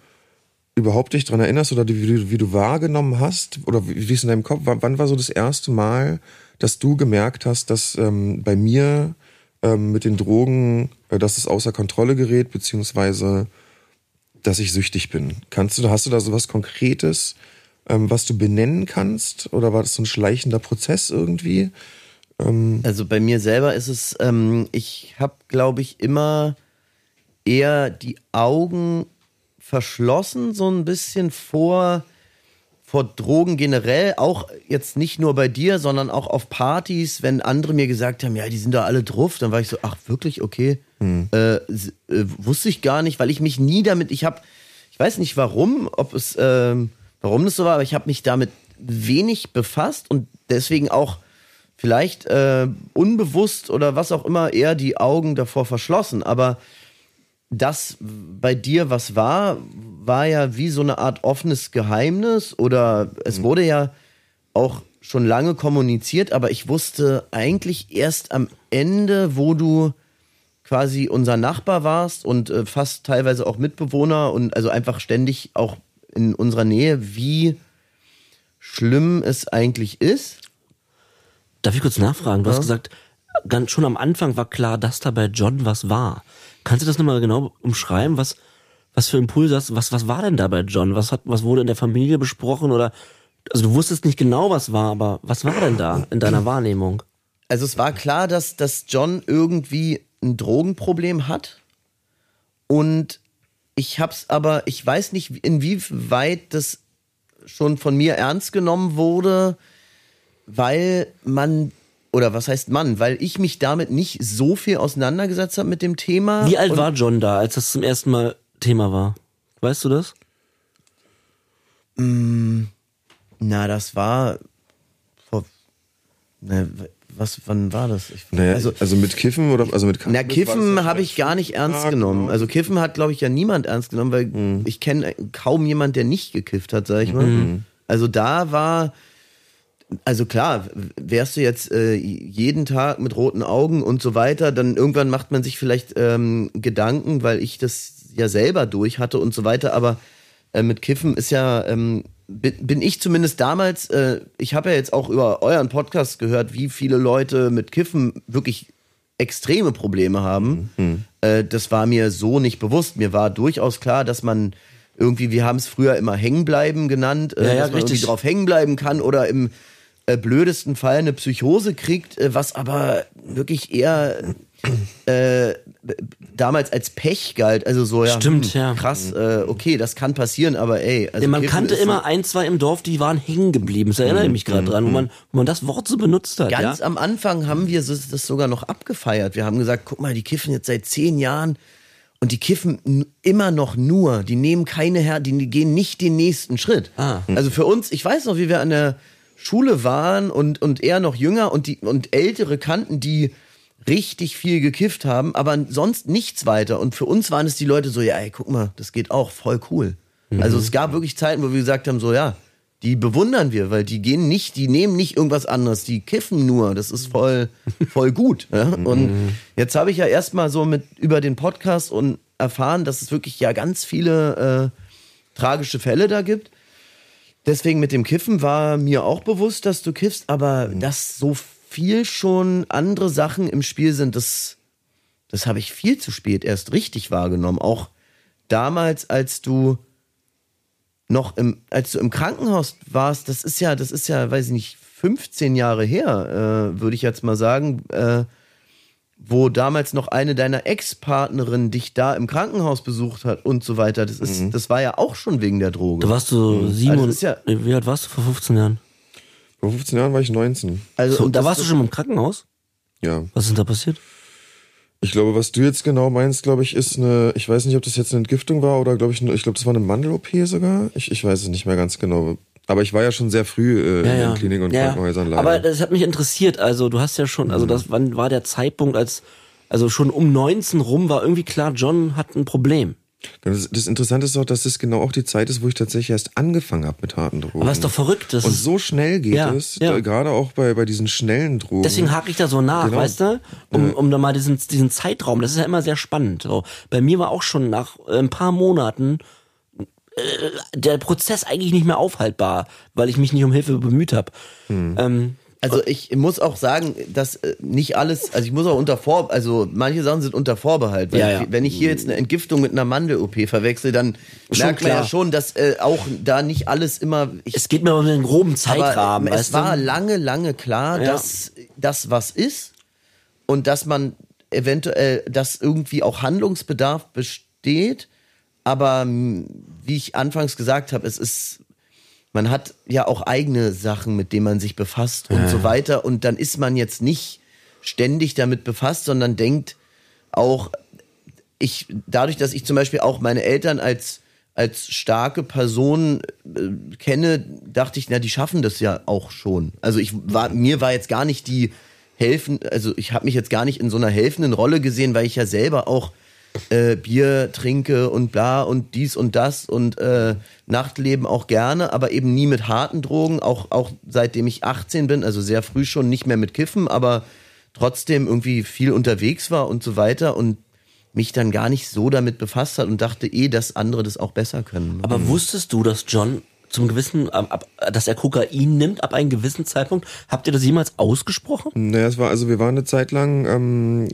überhaupt dich dran erinnerst oder wie du, wie du wahrgenommen hast oder wie, wie es in deinem Kopf war, wann war so das erste Mal, dass du gemerkt hast, dass ähm, bei mir ähm, mit den Drogen, äh, dass es außer Kontrolle gerät, beziehungsweise dass ich süchtig bin. Kannst du, hast du da so was Konkretes, ähm, was du benennen kannst? Oder war das so ein schleichender Prozess irgendwie? Also bei mir selber ist es, ähm, ich habe, glaube ich, immer eher die Augen verschlossen, so ein bisschen vor, vor Drogen generell. Auch jetzt nicht nur bei dir, sondern auch auf Partys, wenn andere mir gesagt haben, ja, die sind da alle drauf, dann war ich so, ach wirklich, okay. Äh, s- äh, wusste ich gar nicht, weil ich mich nie damit, ich habe, ich weiß nicht warum, ob es, ähm, warum das so war, aber ich habe mich damit wenig befasst und deswegen auch vielleicht äh, unbewusst oder was auch immer eher die Augen davor verschlossen. Aber das bei dir, was war, war ja wie so eine Art offenes Geheimnis oder es wurde ja auch schon lange kommuniziert, aber ich wusste eigentlich erst am Ende, wo du quasi unser Nachbar warst und äh, fast teilweise auch Mitbewohner und also einfach ständig auch in unserer Nähe, wie schlimm es eigentlich ist. Darf ich kurz nachfragen? Du Ja. hast gesagt, ganz schon am Anfang war klar, dass da bei John was war. Kannst du das nochmal genau umschreiben? Was, was für Impulse hast was, was war denn da bei John? Was hat, was wurde in der Familie besprochen oder, also du wusstest nicht genau, was war, aber was war denn da in deiner Wahrnehmung? Also es war klar, dass, dass John irgendwie ein Drogenproblem hat. Und ich hab's aber, ich weiß nicht, inwieweit das schon von mir ernst genommen wurde, weil man, oder was heißt man, weil ich mich damit nicht so viel auseinandergesetzt habe mit dem Thema. Wie alt war John da, als das zum ersten Mal Thema war? Weißt du das? Na, das war vor, ne, was, wann war das? Ich, Naja, also, also, mit Kiffen oder also mit Na, Cannabis Kiffen ja habe ich gar nicht ernst Ja, genommen. genau. Also Kiffen hat, glaube ich, ja niemand ernst genommen, weil Mhm. ich kenne kaum jemand, der nicht gekifft hat, sag ich mal. Also da war, also klar, wärst du jetzt äh, jeden Tag mit roten Augen und so weiter, dann irgendwann macht man sich vielleicht ähm, Gedanken, weil ich das ja selber durch hatte und so weiter, aber äh, mit Kiffen ist ja, ähm, bin, bin ich zumindest damals, äh, ich habe ja jetzt auch über euren Podcast gehört, wie viele Leute mit Kiffen wirklich extreme Probleme haben. Äh, das war mir so nicht bewusst. Mir war durchaus klar, dass man irgendwie, wir haben es früher immer hängenbleiben genannt, äh, Ja, ja, dass man richtig. irgendwie drauf hängen bleiben kann oder im äh, blödesten Fall eine Psychose kriegt, äh, was aber wirklich eher äh, damals als Pech galt. Also so, ja, Stimmt, ja. krass, äh, okay, das kann passieren, aber ey. Also man Kiffen kannte immer ein, zwei im Dorf, die waren hängen geblieben. Das erinnere ich mich gerade dran, wo man, wo man das Wort so benutzt hat. Ganz ja? am Anfang haben wir das sogar noch abgefeiert. Wir haben gesagt, guck mal, die kiffen jetzt seit zehn Jahren und die kiffen immer noch nur. Die nehmen keine her, die gehen nicht den nächsten Schritt. Ah. Also für uns, ich weiß noch, wie wir an der Schule waren und, und eher noch jünger und die und ältere kannten, die richtig viel gekifft haben, aber sonst nichts weiter. Und für uns waren es die Leute so, ja, ey, guck mal, das geht auch voll cool. Also es gab wirklich Zeiten, wo wir gesagt haben, so ja, die bewundern wir, weil die gehen nicht, die nehmen nicht irgendwas anderes, die kiffen nur. Das ist voll, voll gut. Ja? Und jetzt habe ich ja erstmal so mit über den Podcast und erfahren, dass es wirklich ja ganz viele äh, tragische Fälle da gibt. Deswegen mit dem Kiffen war mir auch bewusst, dass du kiffst, aber dass so viel schon andere Sachen im Spiel sind, das, das habe ich viel zu spät erst richtig wahrgenommen. Auch damals, als du noch im, als du im Krankenhaus warst, das ist ja, das ist ja, weiß ich nicht, 15 Jahre her, äh, würde ich jetzt mal sagen, äh, wo damals noch eine deiner Ex-Partnerinnen dich da im Krankenhaus besucht hat und so weiter. Das ist, das war ja auch schon wegen der Droge. Da warst du sieben Also und, das ist ja- wie alt warst du vor 15 Jahren? Vor 15 Jahren war ich 19. also, So, und da warst du schon im Krankenhaus? Ja. Was ist denn da passiert? Ich glaube, was du jetzt genau meinst, glaube ich, ist eine, ich weiß nicht, ob das jetzt eine Entgiftung war oder glaube ich, eine- ich glaube, das war eine Mandel-OP sogar. Ich, ich weiß es nicht mehr ganz genau. Aber ich war ja schon sehr früh äh, in den Kliniken und Krankenhäusern leider. Aber das hat mich interessiert. Also du hast ja schon, also das, wann war der Zeitpunkt, als, also schon um 19 rum war irgendwie klar, John hat ein Problem. das, das Interessante ist auch, dass es genau auch die Zeit ist, wo ich tatsächlich erst angefangen habe mit harten Drogen. Aber ist doch verrückt. Das und so schnell geht Ja, es, ja. gerade auch bei, bei diesen schnellen Drogen. Deswegen hake ich da so nach, Genau. weißt du? Um, um da mal diesen, diesen Zeitraum, das ist ja immer sehr spannend. So. Bei mir war auch schon nach äh, ein paar Monaten äh, der Prozess eigentlich nicht mehr aufhaltbar, weil ich mich nicht um Hilfe bemüht habe. Ähm, Also ich muss auch sagen, dass äh, nicht alles, also ich muss auch unter Vor, also manche Sachen sind unter Vorbehalt. Wenn, Ja, ja. Ich, wenn ich hier jetzt eine Entgiftung mit einer Mandel-OP verwechsel, dann Schon merkt man ja schon, dass äh, auch da nicht alles immer. Ich, es geht mir um den groben Zeitrahmen. es war du? lange, lange klar, Ja. dass das was ist und dass man eventuell, dass irgendwie auch Handlungsbedarf besteht. Aber m, wie ich anfangs gesagt habe, es ist, man hat ja auch eigene Sachen, mit denen man sich befasst und so weiter. Und dann ist man jetzt nicht ständig damit befasst, sondern denkt auch, ich, dadurch, dass ich zum Beispiel auch meine Eltern als, als starke Person äh, kenne, dachte ich, na, die schaffen das ja auch schon. Also ich war, mir war jetzt gar nicht die helfen, also ich habe mich jetzt gar nicht in so einer helfenden Rolle gesehen, weil ich ja selber auch äh, Bier trinke und bla und dies und das und äh, Nachtleben auch gerne, aber eben nie mit harten Drogen, auch, auch seitdem ich 18 bin, also sehr früh schon nicht mehr mit Kiffen, aber trotzdem irgendwie viel unterwegs war und so weiter und mich dann gar nicht so damit befasst hat und dachte eh, dass andere das auch besser können. Aber wusstest du, dass John zum gewissen, ab, ab, dass er Kokain nimmt ab einem gewissen Zeitpunkt? Habt ihr das jemals ausgesprochen? Naja, es war, also wir waren eine Zeit lang, ähm,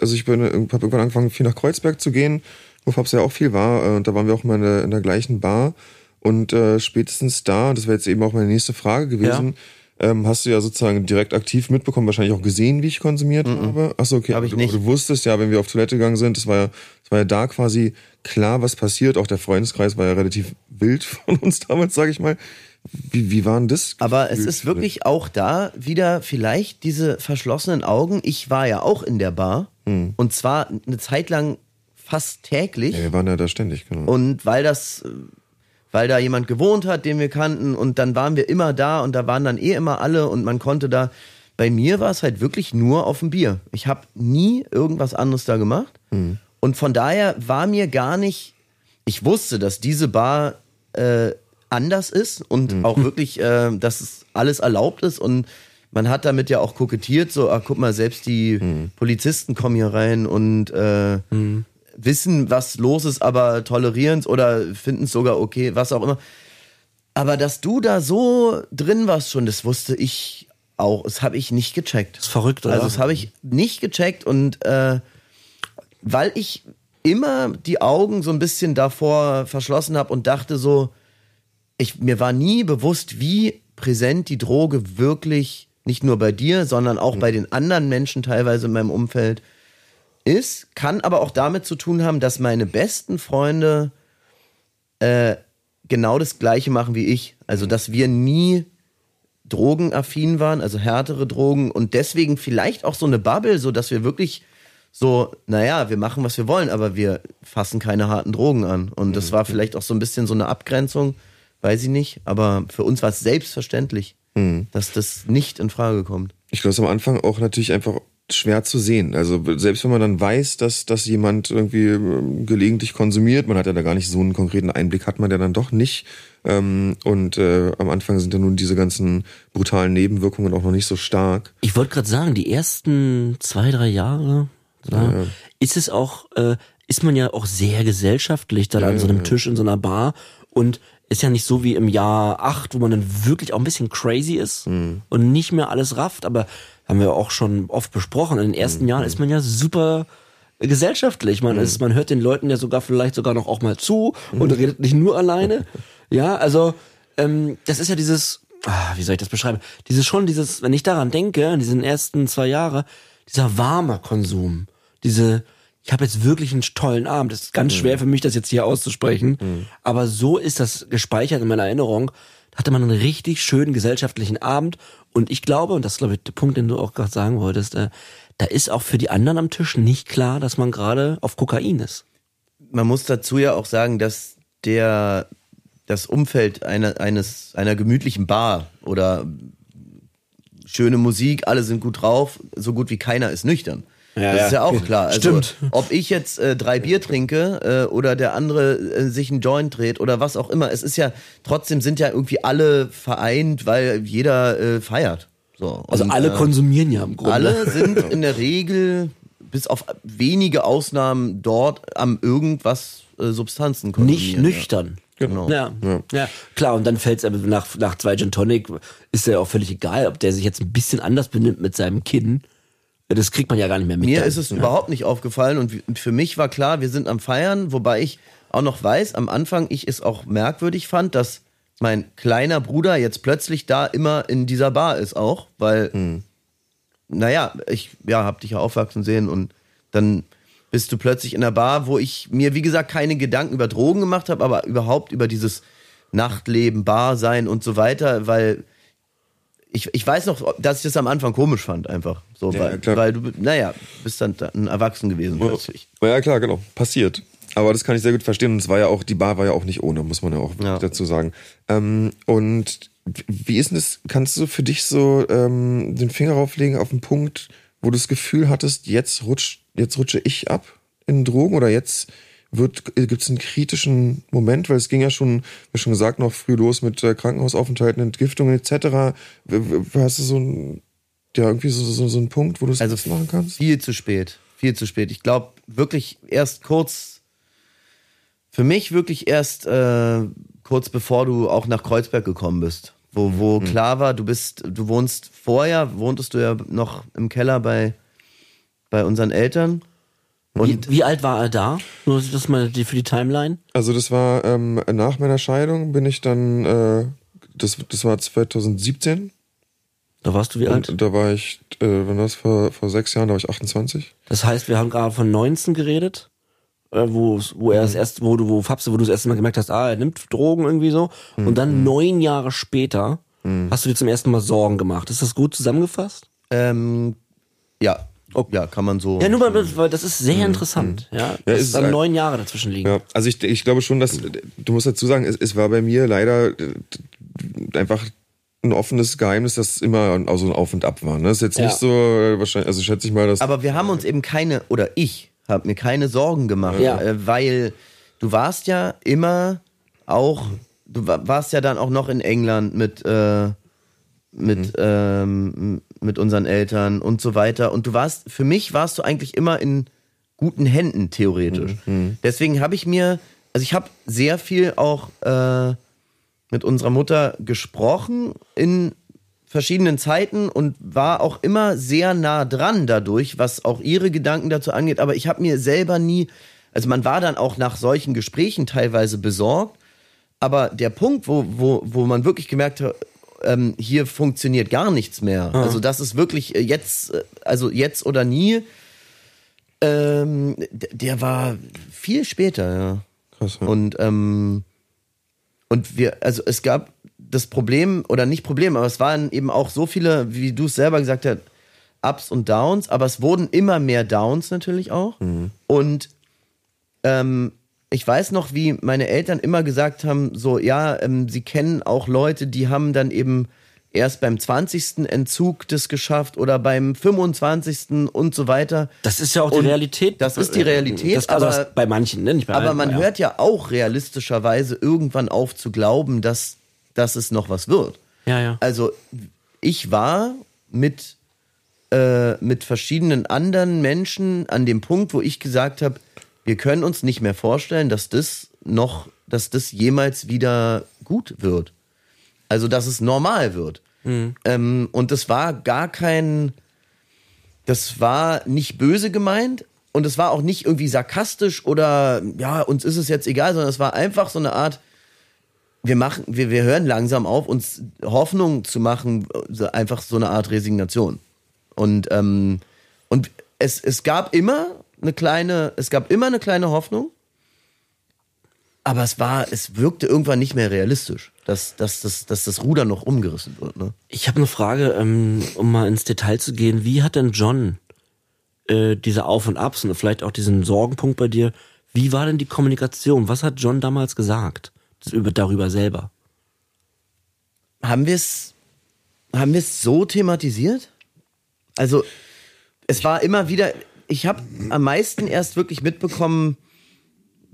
also ich bin, habe irgendwann angefangen, viel nach Kreuzberg zu gehen, wo Fabs ja auch viel war, äh, und da waren wir auch mal in der, in der gleichen Bar. Und äh, spätestens da, das wäre jetzt eben auch meine nächste Frage gewesen, ähm, hast du ja sozusagen direkt aktiv mitbekommen, wahrscheinlich auch gesehen, wie ich konsumiert habe. Achso, okay. Hab ich du, nicht. du wusstest ja, wenn wir auf Toilette gegangen sind, das war ja, das war ja da quasi klar, was passiert. Auch der Freundeskreis war ja relativ wild von uns damals, sage ich mal. Wie, wie waren das? Aber es ist wirklich auch da wieder vielleicht diese verschlossenen Augen. Ich war ja auch in der Bar und zwar eine Zeit lang fast täglich. Ja, wir waren ja da ständig, genau. Und weil das, äh, weil da jemand gewohnt hat, den wir kannten, und dann waren wir immer da und da waren dann eh immer alle und man konnte da. Bei mir war es halt wirklich nur auf dem Bier. Ich habe nie irgendwas anderes da gemacht. Und von daher war mir gar nicht. Ich wusste, dass diese Bar äh, anders ist und auch wirklich, äh, dass es alles erlaubt ist und man hat damit ja auch kokettiert, so, ah, guck mal, selbst die Polizisten kommen hier rein und äh, wissen, was los ist, aber tolerieren es oder finden es sogar okay, was auch immer. Aber dass du da so drin warst schon, das wusste ich auch. Das habe ich nicht gecheckt. Das ist verrückt, oder? Also das habe ich nicht gecheckt und äh, weil ich immer die Augen so ein bisschen davor verschlossen habe und dachte so, ich, mir war nie bewusst, wie präsent die Droge wirklich nicht nur bei dir, sondern auch bei den anderen Menschen teilweise in meinem Umfeld ist, kann aber auch damit zu tun haben, dass meine besten Freunde äh, genau das Gleiche machen wie ich. Also, dass wir nie drogenaffin waren, also härtere Drogen und deswegen vielleicht auch so eine Bubble, so dass wir wirklich so, naja, wir machen, was wir wollen, aber wir fassen keine harten Drogen an. Und das war vielleicht auch so ein bisschen so eine Abgrenzung, weiß ich nicht, aber für uns war es selbstverständlich, dass das nicht in Frage kommt. Ich glaube, es am Anfang auch natürlich einfach schwer zu sehen. Also selbst wenn man dann weiß, dass, dass jemand irgendwie ähm, gelegentlich konsumiert, man hat ja da gar nicht so einen konkreten Einblick, hat man ja dann doch nicht. Ähm, und äh, am Anfang sind ja nun diese ganzen brutalen Nebenwirkungen auch noch nicht so stark. Ich wollte gerade sagen, die ersten zwei, drei Jahre ja, ist es auch, äh, ist man ja auch sehr gesellschaftlich dann an so einem Tisch in so einer Bar und ist ja nicht so wie im Jahr acht, wo man dann wirklich auch ein bisschen crazy ist und nicht mehr alles rafft, aber haben wir auch schon oft besprochen. In den ersten Jahren ist man ja super gesellschaftlich. Man ist, man hört den Leuten ja sogar vielleicht sogar noch auch mal zu und redet nicht nur alleine. Ja, also ähm, das ist ja dieses, ah, wie soll ich das beschreiben? Dieses schon, dieses, wenn ich daran denke, in diesen ersten zwei Jahre, dieser warme Konsum, diese, ich habe jetzt wirklich einen tollen Abend. Es ist ganz schwer für mich, das jetzt hier auszusprechen, aber so ist das gespeichert in meiner Erinnerung. Da hatte man einen richtig schönen gesellschaftlichen Abend und ich glaube, und das ist glaube ich der Punkt, den du auch gerade sagen wolltest, äh, da ist auch für die anderen am Tisch nicht klar, dass man gerade auf Kokain ist. man muss dazu ja auch sagen, dass der das Umfeld einer, eines, einer gemütlichen Bar oder schöne Musik, alle sind gut drauf, so gut wie keiner ist nüchtern. Ja, das ist ja ja. auch klar. Also, Stimmt. Ob ich jetzt äh, drei Bier trinke äh, oder der andere äh, sich einen Joint dreht oder was auch immer, es ist ja trotzdem sind ja irgendwie alle vereint, weil jeder äh, feiert. So. Also Und, alle äh, konsumieren ja im Grunde. alle sind in der Regel, bis auf wenige Ausnahmen, dort am irgendwas äh, Substanzen Nicht konsumieren. nüchtern. Genau. Ja, ja. klar, und dann fällt es nach, nach zwei Gin Tonic, ist ja auch völlig egal, ob der sich jetzt ein bisschen anders benimmt mit seinem Kinn. Das kriegt man ja gar nicht mehr mit. Mir dann. ist es überhaupt nicht aufgefallen und für mich war klar, wir sind am Feiern, wobei ich auch noch weiß, am Anfang ich es auch merkwürdig fand, dass mein kleiner Bruder jetzt plötzlich da immer in dieser Bar ist auch, weil, naja, ich ja, hab dich ja aufwachsen sehen und dann bist du plötzlich in der Bar, wo ich mir, wie gesagt, keine Gedanken über Drogen gemacht habe, aber überhaupt über dieses Nachtleben, Bar sein und so weiter, weil ich, ich weiß noch, dass ich das am Anfang komisch fand, einfach. So, Ja, weil, klar. weil du, naja, bist dann ein Erwachsen gewesen plötzlich. Ja, klar, genau. Passiert. Aber das kann ich sehr gut verstehen. Und es war ja auch, die Bar war ja auch nicht ohne, muss man ja auch Ja. dazu sagen. Ähm, und wie ist denn das? Kannst du für dich so ähm, den Finger rauflegen auf einen Punkt, wo du das Gefühl hattest, jetzt rutscht, jetzt rutsche ich ab in Drogen oder jetzt wird, gibt es einen kritischen Moment, weil es ging ja schon, wie schon gesagt, noch früh los mit äh, Krankenhausaufenthalten, Entgiftungen etc. Hast du so ein, ja, irgendwie so, so, so einen Punkt, wo du es Also machen kannst? Viel zu spät. Viel zu spät. Ich glaube wirklich erst kurz, für mich wirklich erst äh, kurz bevor du auch nach Kreuzberg gekommen bist. Wo, wo klar war, du bist, du wohnst vorher, wohntest du ja noch im Keller bei, bei unseren Eltern. Wie, wie alt war er da? Nur das mal für die Timeline. Also das war ähm, nach meiner Scheidung bin ich dann, äh, das, das war 2017 Da warst du wie alt? und da war ich, äh, wann war das, vor, vor sechs Jahren, da war ich 28. Das heißt, wir haben gerade von 19 geredet, äh, wo, wo er das erste, wo du, wo Fabse, wo du das erste Mal gemerkt hast, ah, er nimmt Drogen irgendwie so. Und dann neun Jahre später hast du dir zum ersten Mal Sorgen gemacht. Ist das gut zusammengefasst? Ähm, ja. Ja, kann man so. Ja, nur mal, weil das ist sehr interessant. Ja, Ja, dass ist dann neun Jahre dazwischen liegen. Ja, also ich, ich glaube schon, dass, du musst dazu sagen, es, es war bei mir leider äh, einfach ein offenes Geheimnis, dass es immer also ein Auf und Ab war. Ne? Das ist jetzt Ja. nicht so, äh, wahrscheinlich, also schätze ich mal, dass Aber wir haben uns eben keine, oder ich habe mir keine Sorgen gemacht, Ja. äh, weil du warst ja immer auch, du wa- warst ja dann auch noch in England mit, äh, mit, ähm, mit unseren Eltern und so weiter. Und du warst, für mich warst du eigentlich immer in guten Händen, theoretisch. Deswegen habe ich mir, also ich habe sehr viel auch äh, mit unserer Mutter gesprochen in verschiedenen Zeiten und war auch immer sehr nah dran dadurch, was auch ihre Gedanken dazu angeht. Aber ich habe mir selber nie, also man war dann auch nach solchen Gesprächen teilweise besorgt. Aber der Punkt, wo, wo, wo man wirklich gemerkt hat, ähm, hier funktioniert gar nichts mehr. Also das ist wirklich äh, jetzt, äh, also jetzt oder nie. Ähm, der war viel später, ja. Krass, ja. Und, ähm, und wir, also es gab das Problem, oder nicht Problem, aber es waren eben auch so viele, wie du es selber gesagt hast, Ups und Downs, aber es wurden immer mehr Downs natürlich auch. Und ähm, ich weiß noch, wie meine Eltern immer gesagt haben, so, ja, ähm, sie kennen auch Leute, die haben dann eben erst beim 20. Entzug das geschafft oder beim 25. und so weiter. Das ist ja auch die Und Realität. das ist die Realität, Das, also aber- bei manchen, ne? Nicht bei Aber allen, man ja. hört ja auch realistischerweise irgendwann auf zu glauben, dass, dass es noch was wird. Ja, ja. Also ich war mit, äh, mit verschiedenen anderen Menschen an dem Punkt, wo ich gesagt habe, wir können uns nicht mehr vorstellen, dass das noch, dass das jemals wieder gut wird. Also dass es normal wird. Ähm, und das war gar kein, das war nicht böse gemeint und es war auch nicht irgendwie sarkastisch oder ja, uns ist es jetzt egal, sondern es war einfach so eine Art, wir machen, wir, wir hören langsam auf, uns Hoffnung zu machen, einfach so eine Art Resignation. Und, ähm, und es, es gab immer eine kleine, es gab immer eine kleine Hoffnung, aber es war, es wirkte irgendwann nicht mehr realistisch, dass, dass, dass, dass das Ruder noch umgerissen wird. Ne? Ich habe eine Frage, ähm, um mal ins Detail zu gehen. Wie hat denn John äh, diese Auf und Abs und vielleicht auch diesen Sorgenpunkt bei dir, wie war denn die Kommunikation? Was hat John damals gesagt über, darüber selber? Haben wir es haben wir es so thematisiert? Also es war immer wieder, ich habe am meisten erst wirklich mitbekommen,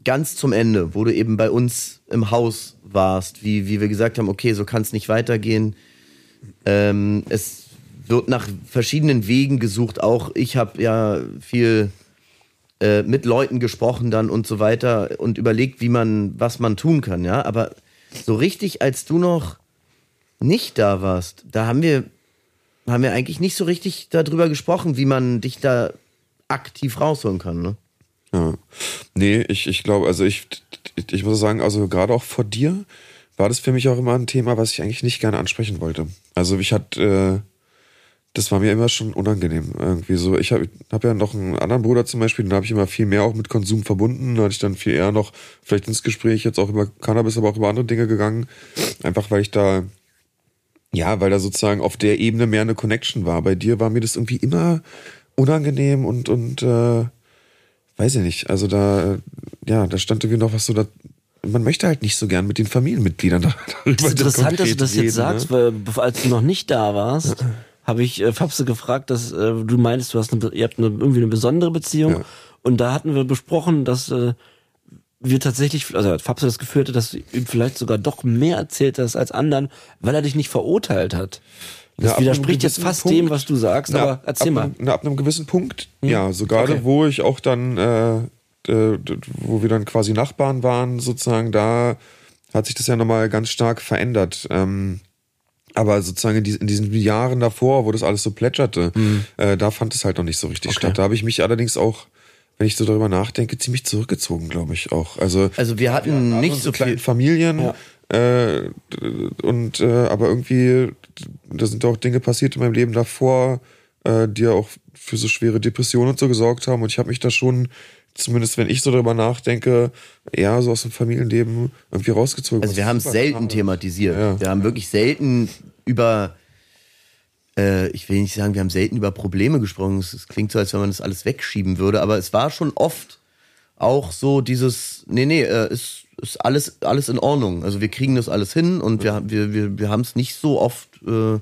ganz zum Ende, wo du eben bei uns im Haus warst, wie, wie wir gesagt haben, okay, so kann es nicht weitergehen. Ähm, es wird nach verschiedenen Wegen gesucht. Auch ich habe ja viel äh, mit Leuten gesprochen dann und so weiter und überlegt, wie man, was man tun kann, ja. Aber so richtig, als du noch nicht da warst, da haben wir, haben wir eigentlich nicht so richtig darüber gesprochen, wie man dich da aktiv rausholen kann, ne? Ja. Nee, ich, ich glaube, also ich, ich muss sagen, also gerade auch vor dir war das für mich auch immer ein Thema, was ich eigentlich nicht gerne ansprechen wollte. Also ich hatte, äh, das war mir immer schon unangenehm irgendwie so. Ich habe hab ja noch einen anderen Bruder zum Beispiel, den habe ich immer viel mehr auch mit Konsum verbunden. Da hatte ich dann viel eher noch vielleicht ins Gespräch jetzt auch über Cannabis, aber auch über andere Dinge gegangen. Einfach weil ich da, ja, weil da sozusagen auf der Ebene mehr eine Connection war. Bei dir war mir das irgendwie immer unangenehm und, und äh, weiß ich nicht. Also da, ja, da stand irgendwie noch was so da. Man möchte halt nicht so gern mit den Familienmitgliedern darüber Das ist interessant, dass du das reden, jetzt sagst, ne? weil bevor- als du noch nicht da warst, habe ich äh, Fabse gefragt, dass äh, du meinst, du hast eine, ihr habt eine, irgendwie eine besondere Beziehung. Ja. Und da hatten wir besprochen, dass äh, wir tatsächlich, also Fabse das Gefühl hatte, dass du ihm vielleicht sogar doch mehr erzählt hast als anderen, weil er dich nicht verurteilt hat. Das ab widerspricht jetzt fast gewissen dem, Punkt- was du sagst, Na, aber erzähl ab, mal. Einem, na, ab einem gewissen Punkt, ja, so gerade Okay. wo ich auch dann, äh, äh, wo wir dann quasi Nachbarn waren, sozusagen, da hat sich das ja nochmal ganz stark verändert. Ähm, aber sozusagen in, dies- in diesen Jahren davor, wo das alles so plätscherte, äh, da fand es halt noch nicht so richtig Okay. statt. Da habe ich mich allerdings auch, wenn ich so darüber nachdenke, ziemlich zurückgezogen, glaube ich auch. Also, Also wir hatten nicht so kleinen viel. Familien Ja. Äh, und äh, aber irgendwie da sind auch Dinge passiert in meinem Leben davor, äh, die ja auch für so schwere Depressionen und so gesorgt haben und ich habe mich da schon zumindest wenn ich so darüber nachdenke, eher so aus dem Familienleben irgendwie rausgezogen. Also wir haben es selten schade. thematisiert. Ja. Wir haben wirklich selten über, äh, ich will nicht sagen, wir haben selten über Probleme gesprochen. Es, es klingt so, als wenn man das alles wegschieben würde, aber es war schon oft auch so dieses, nee, nee, äh, ist, ist alles, alles in Ordnung. Also wir kriegen das alles hin und wir, wir, wir, wir haben es nicht so oft äh,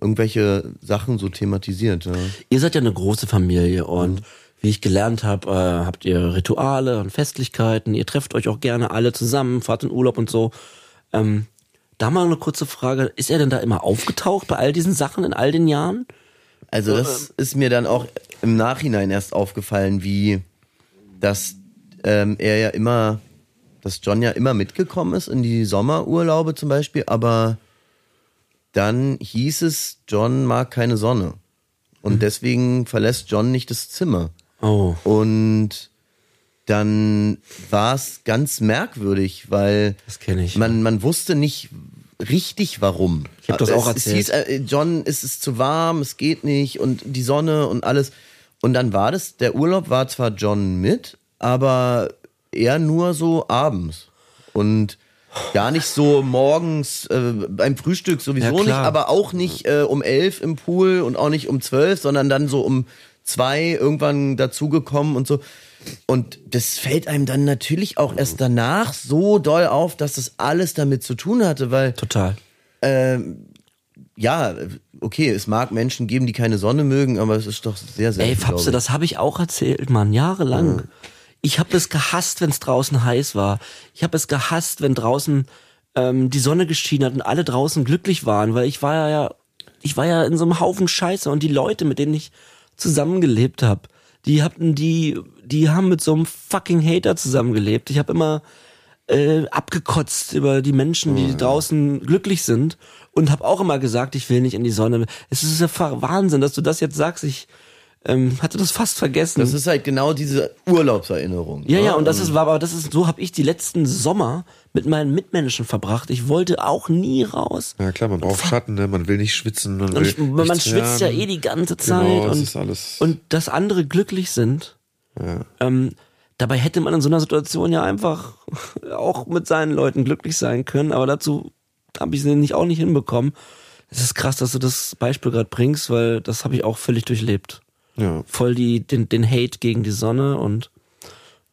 irgendwelche Sachen so thematisiert. Ja. Ihr seid ja eine große Familie und wie ich gelernt habe, äh, habt ihr Rituale und Festlichkeiten. Ihr trefft euch auch gerne alle zusammen, fahrt in Urlaub und so. Ähm, da mal eine kurze Frage. Ist er denn da immer aufgetaucht bei all diesen Sachen in all den Jahren? Also das ist mir dann auch im Nachhinein erst aufgefallen, wie dass ähm, er ja immer, dass John ja immer mitgekommen ist in die Sommerurlaube zum Beispiel, aber dann hieß es, John mag keine Sonne. Und deswegen verlässt John nicht das Zimmer. Oh. Und dann war es ganz merkwürdig, weil ich. Man, man wusste nicht richtig warum. Ich hab das es, auch Es erzählt. hieß, äh, John, es ist zu warm, es geht nicht und die Sonne und alles. Und dann war das, der Urlaub war zwar John mit, aber eher nur so abends. Und gar nicht so morgens äh, beim Frühstück sowieso Ja, nicht, aber auch nicht äh, um elf im Pool und auch nicht um zwölf, sondern dann so um zwei irgendwann dazugekommen und so. Und das fällt einem dann natürlich auch erst danach so doll auf, dass das alles damit zu tun hatte, weil Total. ja, okay, es mag Menschen geben, die keine Sonne mögen, aber es ist doch sehr, sehr Ey, Fapse, das habe ich auch erzählt, Mann, jahrelang. Ich habe es gehasst, wenn es draußen heiß war. Ich habe es gehasst, wenn draußen ähm, die Sonne geschienen hat und alle draußen glücklich waren, weil ich war ja, ich war ja in so einem Haufen Scheiße und die Leute, mit denen ich zusammengelebt habe, die hatten die, die haben mit so einem fucking Hater zusammengelebt. Ich habe immer äh, abgekotzt über die Menschen, die draußen glücklich sind und habe auch immer gesagt, ich will nicht in die Sonne. Es ist ja Wahnsinn, dass du das jetzt sagst. Ich ähm, hatte das fast vergessen. Das ist halt genau diese Urlaubserinnerung. ja, ne? ja, und das ist, war aber das ist, so habe ich die letzten Sommer mit meinen Mitmenschen verbracht. Ich wollte auch nie raus. Ja klar, man braucht Schatten, ne? man will nicht schwitzen. Man, will Und ich, man nichts schwitzt ja eh die ganze Zeit Genau, das und, ist alles. und dass andere glücklich sind. Ähm, dabei hätte man in so einer Situation ja einfach auch mit seinen Leuten glücklich sein können, aber dazu habe ich sie nicht auch nicht hinbekommen. Es ist krass, dass du das Beispiel gerade bringst, weil das habe ich auch völlig durchlebt. Ja. Voll die, den, den Hate gegen die Sonne und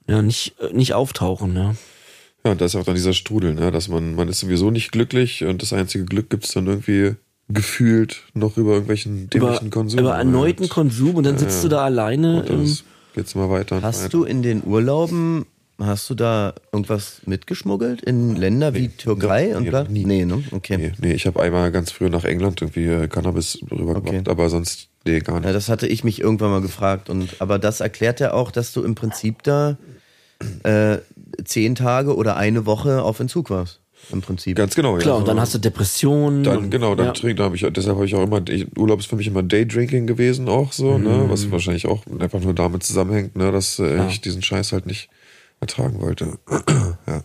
ja, nicht, nicht auftauchen, ja. Ja, und da ist auch dann dieser Strudel, ne? dass man, man ist sowieso nicht glücklich und das einzige Glück gibt's dann irgendwie gefühlt noch über irgendwelchen Über, dämlichen Konsum. über erneuten halt. Konsum und dann sitzt du da alleine. Und Im, dann geht's mal weiter. Hast weiter. du in den Urlauben hast du da irgendwas mitgeschmuggelt in Länder wie Türkei und nee, nie. Nee, ne? Okay. Nee, nee ich habe einmal ganz früh nach England irgendwie äh, Cannabis rübergebracht, Okay. aber sonst, nee, gar Ja, nicht. das hatte ich mich irgendwann mal gefragt. Und, aber das erklärt ja auch, dass du im Prinzip da äh, zehn Tage oder eine Woche auf Entzug warst. Im Prinzip. Ganz genau, ja. Klar, und dann hast du Depressionen. Dann, genau, dann ja. trink, da habe ich, deshalb habe ich auch immer, ich, Urlaub ist für mich immer Daydrinking gewesen auch so, ne, Mhm. was wahrscheinlich auch einfach nur damit zusammenhängt, ne, dass äh, ich diesen Scheiß halt nicht ertragen wollte. ja.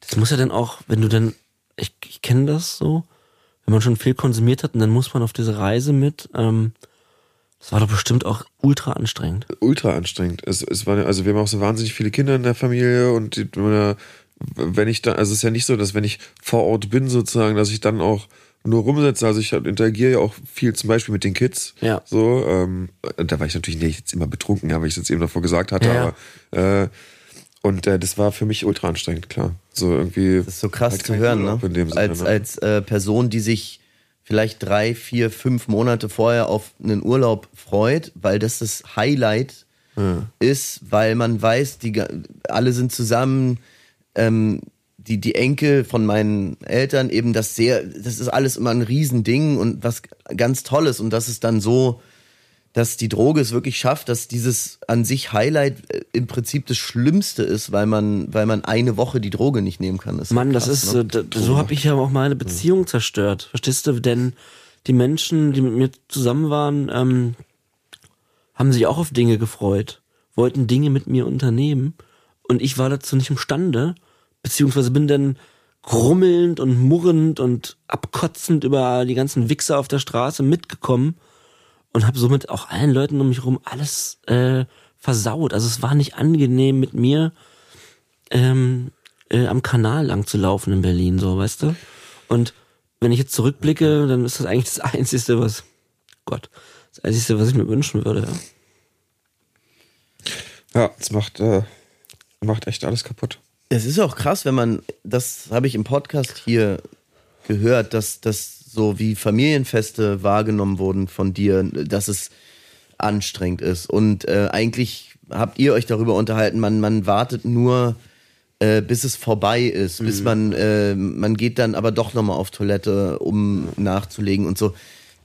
Das muss ja dann auch, wenn du dann, ich, ich kenne das so, wenn man schon viel konsumiert hat und dann muss man auf diese Reise mit, ähm, das war doch bestimmt auch ultra anstrengend. Ultra anstrengend. Es, es war, also wir haben auch so wahnsinnig viele Kinder in der Familie und die, wenn ich dann, also es ist ja nicht so, dass wenn ich vor Ort bin sozusagen, dass ich dann auch nur rumsetze. Also ich interagiere ja auch viel zum Beispiel mit den Kids. Ja. So, ähm, da war ich natürlich nicht jetzt immer betrunken, ja, weil ich es jetzt eben davor gesagt hatte, Ja, ja. aber äh, und äh, das war für mich ultra anstrengend, klar. So irgendwie. Das ist so krass halt zu hören, ne? Urlaub in dem Sinne, als ne? als äh, Person, die sich vielleicht drei, vier, fünf Monate vorher auf einen Urlaub freut, weil das das Highlight ist, weil man weiß, die alle sind zusammen, ähm, die die Enkel von meinen Eltern eben das sehr, das ist alles immer ein Riesending und was ganz Tolles und das ist dann so, dass die Droge es wirklich schafft, dass dieses an sich Highlight äh, im Prinzip das Schlimmste ist, weil man, weil man eine Woche die Droge nicht nehmen kann. Das ist Mann, das krass, ist, ne? äh, d- so habe ich ja auch meine Beziehung zerstört. Verstehst du? Denn die Menschen, die mit mir zusammen waren, ähm, haben sich auch auf Dinge gefreut, wollten Dinge mit mir unternehmen und ich war dazu nicht imstande, beziehungsweise bin dann grummelnd und murrend und abkotzend über die ganzen Wichser auf der Straße mitgekommen und habe somit auch allen Leuten um mich rum alles äh, versaut. Also es war nicht angenehm mit mir ähm, äh, am Kanal lang zu laufen in Berlin, so, weißt du? Und wenn ich jetzt zurückblicke, dann ist das eigentlich das Einzige, was, Gott, das Einzige, was ich mir wünschen würde. Ja. Ja, es macht, äh, macht echt alles kaputt. Es ist auch krass, wenn man, das habe ich im Podcast hier gehört, dass das so wie Familienfeste wahrgenommen wurden von dir, dass es anstrengend ist. Und äh, eigentlich habt ihr euch darüber unterhalten, man, man wartet nur, äh, bis es vorbei ist, bis man, äh, man geht dann aber doch nochmal auf Toilette, um nachzulegen und so.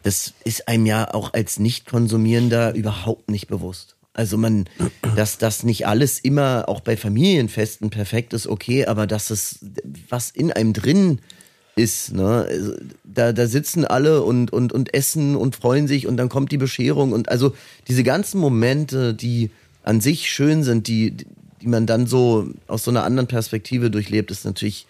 Das ist einem ja auch als Nicht-Konsumierender überhaupt nicht bewusst. Also man, dass das nicht alles immer auch bei Familienfesten perfekt ist, okay, aber dass es was in einem drin ist, ne? Also, Da, da sitzen alle und, und, und essen und freuen sich und dann kommt die Bescherung und also diese ganzen Momente, die an sich schön sind, die, die man dann so aus so einer anderen Perspektive durchlebt, ist natürlich,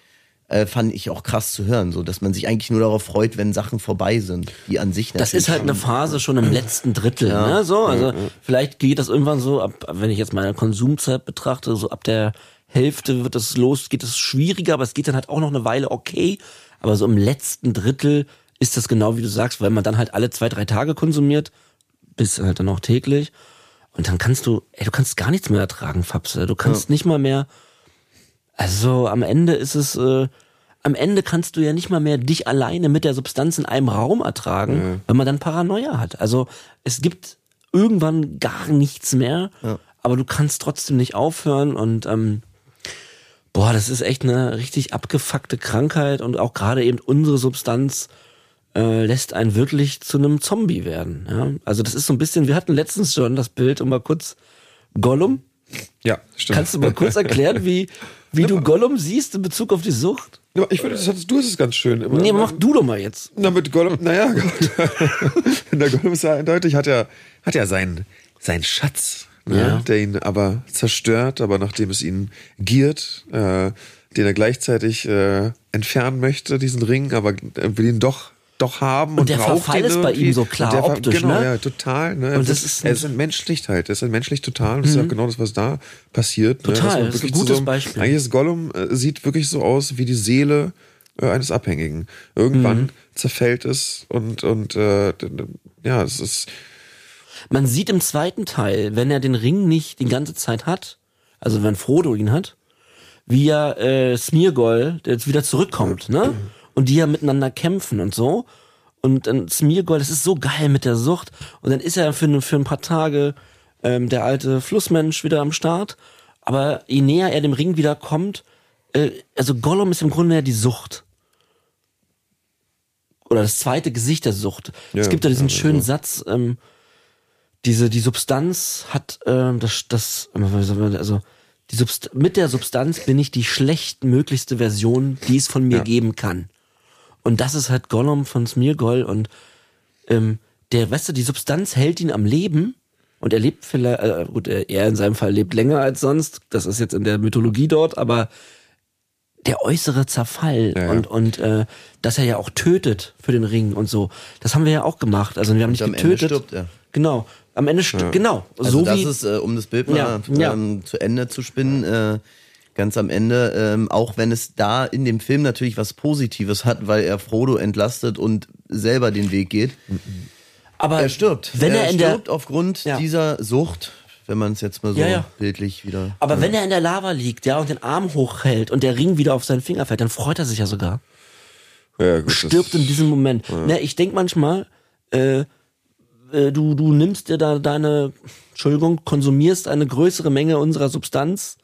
äh, fand ich auch krass zu hören, so dass man sich eigentlich nur darauf freut, wenn Sachen vorbei sind, die an sich Das ist halt eine Phase schon im letzten Drittel, ne? So, also vielleicht geht das irgendwann so, ab, wenn ich jetzt meine Konsumzeit betrachte, so ab der Hälfte wird es los, geht es schwieriger, aber es geht dann halt auch noch eine Weile okay. Aber so im letzten Drittel ist das genau wie du sagst, weil man dann halt alle zwei, drei Tage konsumiert, bis halt dann auch täglich. Und dann kannst du, ey, du kannst gar nichts mehr ertragen, Fapse. Du kannst nicht mal mehr, also am Ende ist es, äh, am Ende kannst du ja nicht mal mehr dich alleine mit der Substanz in einem Raum ertragen, wenn man dann Paranoia hat. Also es gibt irgendwann gar nichts mehr, aber du kannst trotzdem nicht aufhören und ähm, boah, das ist echt eine richtig abgefuckte Krankheit und auch gerade eben unsere Substanz äh, lässt einen wirklich zu einem Zombie werden. Ja? Also das ist so ein bisschen, wir hatten letztens schon das Bild, um mal kurz Gollum. Ja, stimmt. Kannst du mal kurz erklären, wie, wie du Gollum siehst in Bezug auf die Sucht? Ja, ich finde, das hattest du es ganz schön. Immer, Nee, mach du doch mal jetzt. Na, mit Gollum, naja, Gott. der Gollum ist ja eindeutig, hat ja, hat ja seinen, seinen Schatz, ne, Ja. der ihn aber zerstört, aber nachdem es ihn giert, äh, den er gleichzeitig äh, entfernen möchte, diesen Ring, aber er will ihn doch doch haben und, der braucht Verfall ist bei ihm so klar Und der optisch, genau, ne? ja, total. Ne? Und das Das ist er ist entmenschlicht halt. Er ist entmenschlicht total. Und das ist ja genau das, was da passiert. Mhm. Total, Ne? Das ist ein gutes einem- Beispiel. Eigentlich ist Gollum äh, sieht wirklich so aus wie die Seele äh, eines Abhängigen. Irgendwann Mhm. zerfällt es und und äh, ja, es ist Man sieht im zweiten Teil, wenn er den Ring nicht die ganze Zeit hat, also wenn Frodo ihn hat, wie ja äh, Smeargol, der jetzt wieder zurückkommt, ne? Und die ja miteinander kämpfen und so. Und dann Smeargol, das ist so geil mit der Sucht. Und dann ist er für, für ein paar Tage ähm, der alte Flussmensch wieder am Start. aber je näher er dem Ring wieder kommt, äh, also Gollum ist im Grunde ja die Sucht. Oder das zweite Gesicht der Sucht. Ja, es gibt ja diesen ja, schönen so. Satz, ähm, diese, die Substanz hat, ähm, das, das, also, die Subst mit der Substanz bin ich die schlechtmöglichste Version, die es von mir Ja. geben kann. Und das ist halt Gollum von Smirgol und ähm, der, weißt du, die Substanz hält ihn am Leben und er lebt vielleicht, äh, gut, er er in seinem Fall lebt länger als sonst, das ist jetzt in der Mythologie dort, aber der äußere Zerfall Ja, ja. und und äh, dass er ja auch tötet für den Ring und so, das haben wir ja auch gemacht. Also wir haben nicht am Ende getötet. stirbt er. Genau, am Ende stirbt, genau, Also so das wie ist, äh, um das Bild mal Ja, ja. Ähm, zu Ende zu spinnen, äh, ganz am Ende, ähm, auch wenn es da in dem Film natürlich was Positives hat, weil er Frodo entlastet und selber den Weg geht. aber Er stirbt. Wenn er, er in der stirbt aufgrund Ja. dieser Sucht, wenn man es jetzt mal so Ja, ja. bildlich wieder. Aber wenn er in der Lava liegt, ja, und den Arm hochhält und der Ring wieder auf seinen Finger fällt, dann freut er sich ja sogar. Ja, gut, Stirbt das, in diesem Moment. Ne, ich denk manchmal, äh, äh, du, du nimmst dir da deine, Entschuldigung, konsumierst eine größere Menge unserer Substanz,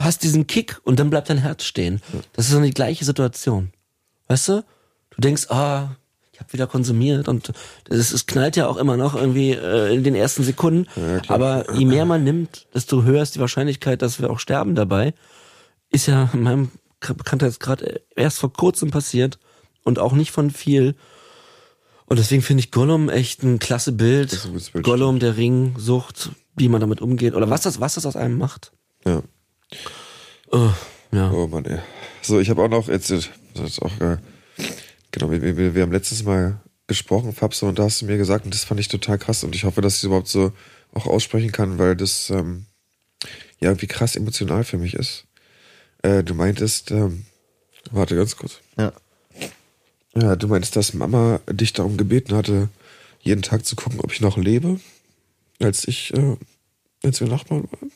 hast diesen Kick und dann bleibt dein Herz stehen. Das ist dann die gleiche Situation. Weißt du? Du denkst, ah, ich habe wieder konsumiert und es, es knallt ja auch immer noch irgendwie äh, in den ersten Sekunden. Aber je mehr man nimmt, desto höher ist die Wahrscheinlichkeit, dass wir auch sterben dabei. Ist ja in meinem Bekanntheitsgrad erst vor kurzem passiert und auch nicht von viel. Und deswegen finde ich Gollum echt ein klasse Bild. ein Bild, Gollum, der Ring, Sucht, wie man damit umgeht oder was das, was das aus einem macht. ja. Oh, ja. Oh Mann, ey. So, ich habe auch noch jetzt, das ist auch, äh, genau, wir, wir, wir haben letztes Mal gesprochen, Fabso, und da hast du mir gesagt, und das fand ich total krass, und ich hoffe, dass ich es überhaupt so auch aussprechen kann, weil das, ähm, ja, irgendwie krass emotional für mich ist. Äh, du meintest, ähm, warte ganz kurz. Ja. Ja, du meintest, dass Mama dich darum gebeten hatte, jeden Tag zu gucken, ob ich noch lebe, als ich, äh, als wir Nachbarn waren.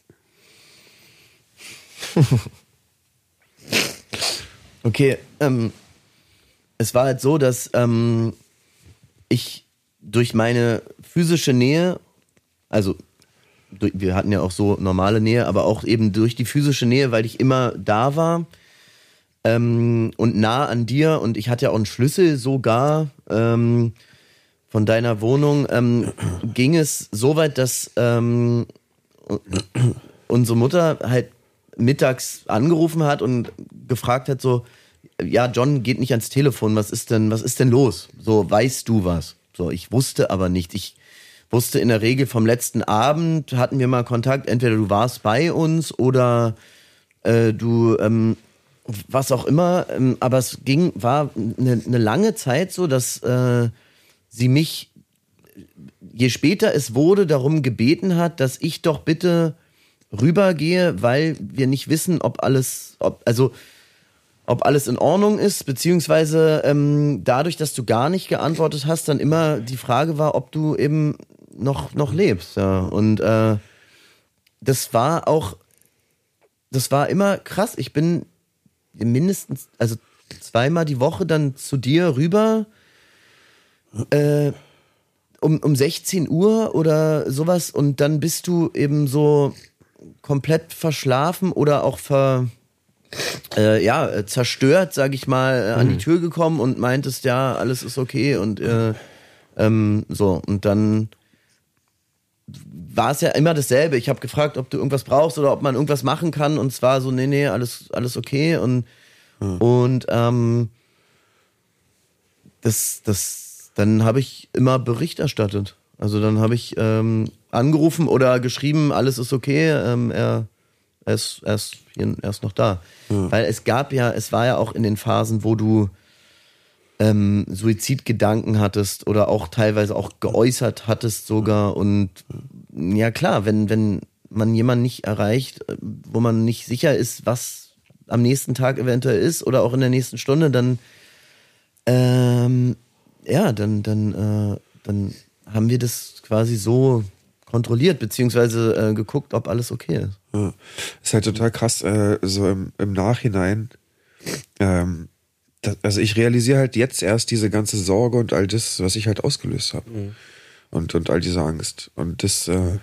Okay, ähm, es war halt so, dass ähm, ich durch meine physische Nähe, also durch, wir hatten ja auch so normale Nähe, aber auch eben durch die physische Nähe, weil ich immer da war ähm, und nah an dir und ich hatte ja auch einen Schlüssel sogar ähm, von deiner Wohnung, ähm, ging es so weit, dass ähm, unsere Mutter halt mittags angerufen hat und gefragt hat so, ja, John geht nicht ans Telefon, was ist denn, was ist denn los? So, weißt du was? So, ich wusste aber nicht. Ich wusste in der Regel vom letzten Abend hatten wir mal Kontakt, entweder du warst bei uns oder äh, du, ähm, was auch immer, ähm, aber es ging, war eine, eine lange Zeit so, dass äh, sie mich, je später es wurde, darum gebeten hat, dass ich doch bitte rübergehe, weil wir nicht wissen, ob alles, ob, also ob alles in Ordnung ist, beziehungsweise ähm, dadurch, dass du gar nicht geantwortet hast, dann immer die Frage war, ob du eben noch, noch lebst. Ja. Und äh, das war auch, das war immer krass. Ich bin mindestens, also zweimal die Woche dann zu dir rüber, äh, um, um 16 Uhr oder sowas und dann bist du eben so komplett verschlafen oder auch ver, äh, ja, zerstört, sag ich mal, äh, an die Tür gekommen und meintest, ja, alles ist okay und äh, ähm, so. Und dann war es ja immer dasselbe. Ich habe gefragt, ob du irgendwas brauchst oder ob man irgendwas machen kann und zwar so, nee, nee, alles, alles okay und, und ähm, das, das, dann habe ich immer Bericht erstattet. Also dann habe ich ähm, angerufen oder geschrieben, alles ist okay, ähm, er, er, ist, er, ist hier, er ist noch da. Weil es gab ja, es war ja auch in den Phasen, wo du ähm, Suizidgedanken hattest oder auch teilweise auch geäußert hattest sogar. Und ja klar, wenn, wenn man jemanden nicht erreicht, äh, wo man nicht sicher ist, was am nächsten Tag eventuell ist oder auch in der nächsten Stunde, dann ähm, ja, dann, dann, äh, dann haben wir das quasi so kontrolliert, beziehungsweise äh, geguckt, ob alles okay ist. Ja. Ist halt total krass, äh, so im, im Nachhinein. Ähm, das, also ich realisiere halt jetzt erst diese ganze Sorge und all das, was ich halt ausgelöst habe. Und, und all diese Angst. Und das, äh,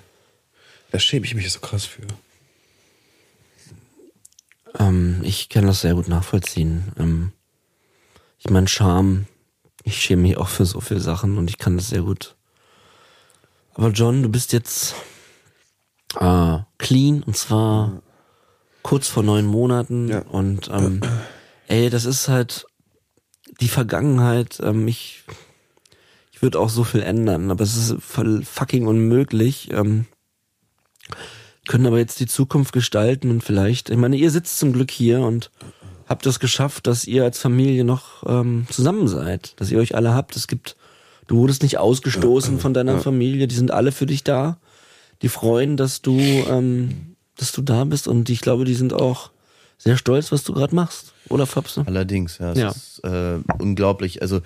da schäme ich mich so krass für. Ähm, ich kann das sehr gut nachvollziehen. Ähm, ich meine, Scham, ich schäme mich auch für so viele Sachen und ich kann das sehr gut. Aber John, du bist jetzt äh, clean und zwar kurz vor neun Monaten Ja. und ähm, ey, das ist halt die Vergangenheit. Ähm, ich ich würde auch so viel ändern, aber es ist voll fucking unmöglich. Ähm, können aber jetzt die Zukunft gestalten und vielleicht, ich meine, ihr sitzt zum Glück hier und habt es geschafft, dass ihr als Familie noch ähm, zusammen seid, dass ihr euch alle habt. Es gibt, du wurdest nicht ausgestoßen von deiner Familie, die sind alle für dich da. Die freuen, dass du, ähm, dass du da bist und ich glaube, die sind auch sehr stolz, was du gerade machst, oder Fabse? Allerdings, ja. Es Ja. ist äh, unglaublich. Also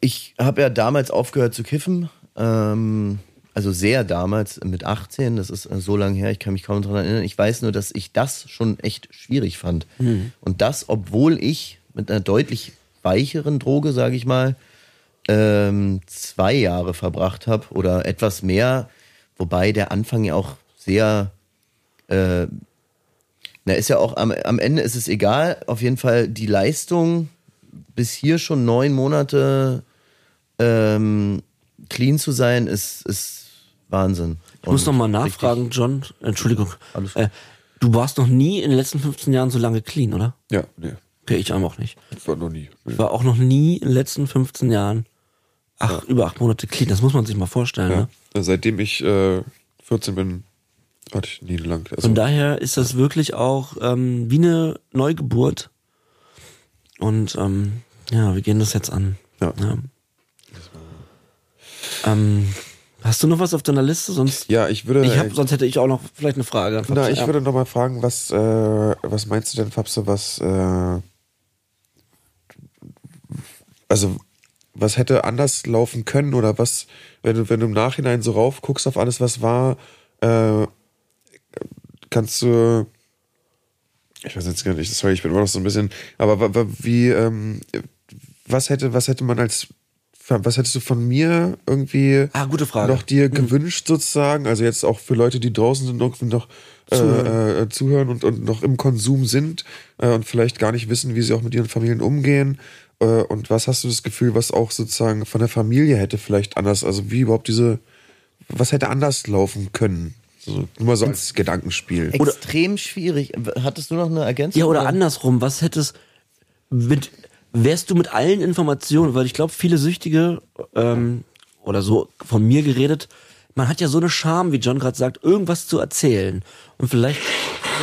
ich habe ja damals aufgehört zu kiffen. Ähm, also sehr damals, mit 18, das ist äh, so lange her, ich kann mich kaum daran erinnern. Ich weiß nur, dass ich das schon echt schwierig fand. Und das, obwohl ich mit einer deutlich weicheren Droge, sage ich mal, ähm, zwei Jahre verbracht habe oder etwas mehr, wobei der Anfang ja auch sehr äh, na, ist ja auch am, am Ende ist es egal. Auf jeden Fall die Leistung bis hier schon neun Monate ähm, clean zu sein, ist, ist Wahnsinn. Ich muss noch mal nachfragen, John, Entschuldigung. Alles Äh, du warst noch nie in den letzten 15 Jahren so lange clean, oder? Ja, nee. Okay, ich auch nicht. Das war noch nie. Ich war auch noch nie in den letzten 15 Jahren ach, über acht Monate clean. Das muss man sich mal vorstellen. Ja. Ne? Seitdem ich äh, 14 bin, hatte ich nie lang. Also, Von daher ist das wirklich auch ähm, wie eine Neugeburt. Und ähm, ja, wir gehen das jetzt an. Ja. Ähm, hast du noch was auf deiner Liste? Sonst, ja, ich würde. ich hab, äh, sonst hätte ich auch noch vielleicht eine Frage. Na, ich Ja. würde noch mal fragen, was, äh, was meinst du denn, Fabse, was, äh, also, was hätte anders laufen können oder was, wenn du, wenn du im Nachhinein so rauf guckst auf alles, was war, äh, kannst du, ich weiß jetzt gar nicht, sorry, ich bin immer noch so ein bisschen, aber wie, ähm, was hätte, was hätte man als, was hättest du von mir irgendwie Ah, gute Frage. noch dir gewünscht sozusagen? Also jetzt auch für Leute, die draußen sind und noch äh, Zuhören. äh, zuhören und, und noch im Konsum sind äh, und vielleicht gar nicht wissen, wie sie auch mit ihren Familien umgehen. Äh, und was hast du das Gefühl, was auch sozusagen von der Familie hätte vielleicht anders, also wie überhaupt diese, was hätte anders laufen können? So, nur mal so als Gedankenspiel. Extrem schwierig. Hattest du noch eine Ergänzung? Ja, oder andersrum, was hättest mit wärst du mit allen Informationen, weil ich glaube, viele Süchtige ähm, oder so von mir geredet, man hat ja so eine Scham, wie John gerade sagt, irgendwas zu erzählen und vielleicht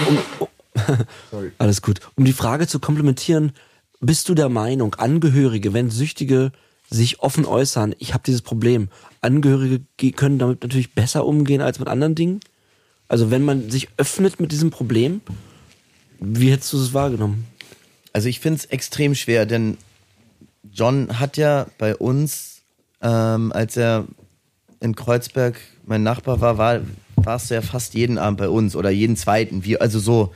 um, um, alles gut, um die Frage zu komplementieren, bist du der Meinung, Angehörige, wenn Süchtige sich offen äußern, ich habe dieses Problem, Angehörige ge- können damit natürlich besser umgehen als mit anderen Dingen? Also wenn man sich öffnet mit diesem Problem, wie hättest du es wahrgenommen? Also ich finde es extrem schwer, denn John hat ja bei uns, ähm, als er in Kreuzberg mein Nachbar war, war, warst du ja fast jeden Abend bei uns oder jeden zweiten, wie, also so.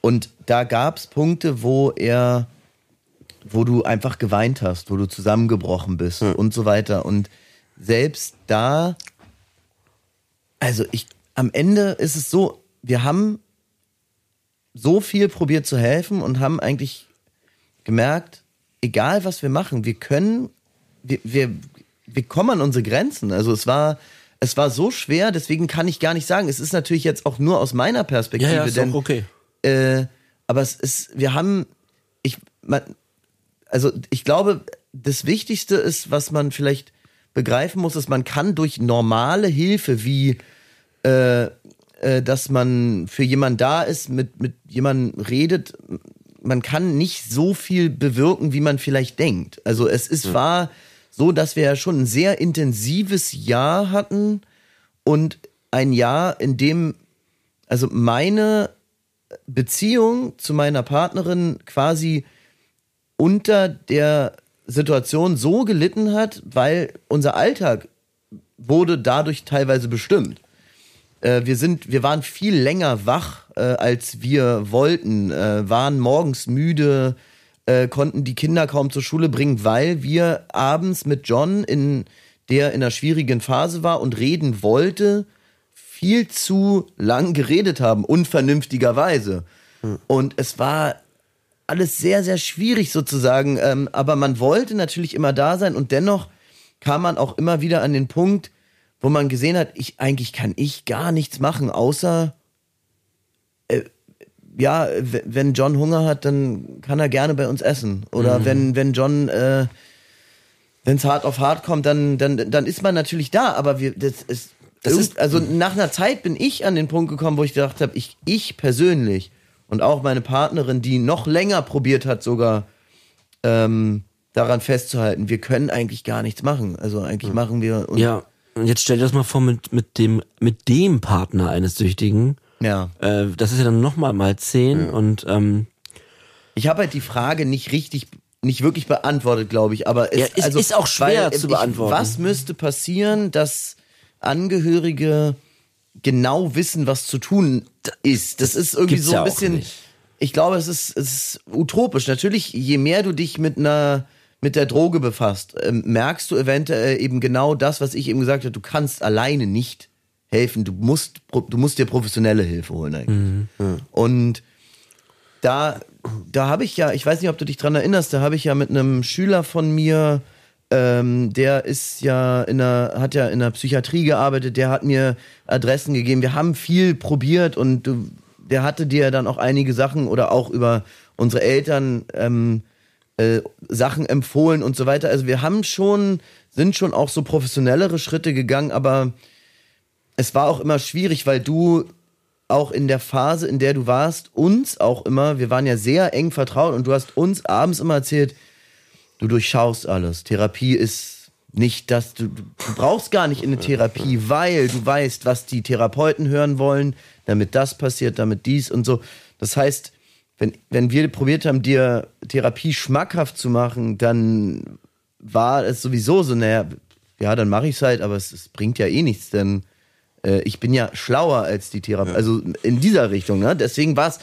Und da gab es Punkte, wo er, wo du einfach geweint hast, wo du zusammengebrochen bist und so weiter. Und selbst da, also ich, am Ende ist es so, wir haben so viel probiert zu helfen und haben eigentlich gemerkt, egal was wir machen, wir können, wir, wir, wir kommen an unsere Grenzen. Also es war, es war so schwer, deswegen kann ich gar nicht sagen. Es ist natürlich jetzt auch nur aus meiner Perspektive, Ja, ja, ist denn okay. äh, aber es ist, wir haben, ich, man, also ich glaube, das Wichtigste ist, was man vielleicht begreifen muss, ist, man kann durch normale Hilfe wie äh, äh, dass man für jemanden da ist, mit, mit jemandem redet, man kann nicht so viel bewirken, wie man vielleicht denkt. Also es ist war so, dass wir ja schon ein sehr intensives Jahr hatten und ein Jahr, in dem also meine Beziehung zu meiner Partnerin quasi unter der Situation so gelitten hat, weil unser Alltag wurde dadurch teilweise bestimmt. Äh, wir sind, wir waren viel länger wach, äh, als wir wollten, äh, waren morgens müde, äh, konnten die Kinder kaum zur Schule bringen, weil wir abends mit John, in der in einer schwierigen Phase war und reden wollte, viel zu lang geredet haben, unvernünftigerweise. Und es war alles sehr, sehr schwierig sozusagen. Ähm, aber man wollte natürlich immer da sein und dennoch kam man auch immer wieder an den Punkt, wo man gesehen hat, ich eigentlich kann ich gar nichts machen, außer äh, ja, wenn John Hunger hat, dann kann er gerne bei uns essen. Oder wenn, wenn John, äh, wenn es hart auf hart kommt, dann, dann, dann ist man natürlich da. Aber wir, das ist, Das ist- also nach einer Zeit bin ich an den Punkt gekommen, wo ich gedacht habe, ich, ich persönlich und auch meine Partnerin, die noch länger probiert hat, sogar ähm, daran festzuhalten, wir können eigentlich gar nichts machen. Also eigentlich machen wir uns, Ja, und jetzt stell dir das mal vor mit, mit dem, mit dem Partner eines Süchtigen. ja. Äh, das ist ja dann nochmal mal zehn und ähm, Ich habe halt die Frage nicht richtig, nicht wirklich beantwortet, glaube ich. Aber es Ja, es ist auch schwer zu ich- beantworten. Was müsste passieren, dass Angehörige genau wissen, was zu tun ist? Das ist irgendwie gibt's so ja ein auch bisschen. Ich glaube, es ist, es ist utopisch. Natürlich, je mehr du dich mit einer mit der Droge befasst, ähm, merkst du eventuell eben genau das, was ich eben gesagt habe. Du kannst alleine nicht helfen. Du musst, du musst dir professionelle Hilfe holen eigentlich. Und da, da habe ich ja, ich weiß nicht, ob du dich dran erinnerst, da habe ich ja mit einem Schüler von mir, ähm, der ist ja in der, hat ja in der Psychiatrie gearbeitet, der hat mir Adressen gegeben. Wir haben viel probiert und du, der hatte dir dann auch einige Sachen oder auch über unsere Eltern ähm, äh, Sachen empfohlen und so weiter. Also wir haben schon, sind schon auch so professionellere Schritte gegangen, aber es war auch immer schwierig, weil du auch in der Phase, in der du warst, uns auch immer, wir waren ja sehr eng vertraut und du hast uns abends immer erzählt, du durchschaust alles. Therapie ist nicht das, du, du brauchst gar nicht in eine Therapie, weil du weißt, was die Therapeuten hören wollen, damit das passiert, damit dies und so. Das heißt, wenn, wenn wir probiert haben, dir Therapie schmackhaft zu machen, dann war es sowieso so, naja, ja, dann mache ich es halt, aber es, es bringt ja eh nichts, denn äh, ich bin ja schlauer als die Therapie. Also in dieser Richtung, ne? Deswegen war es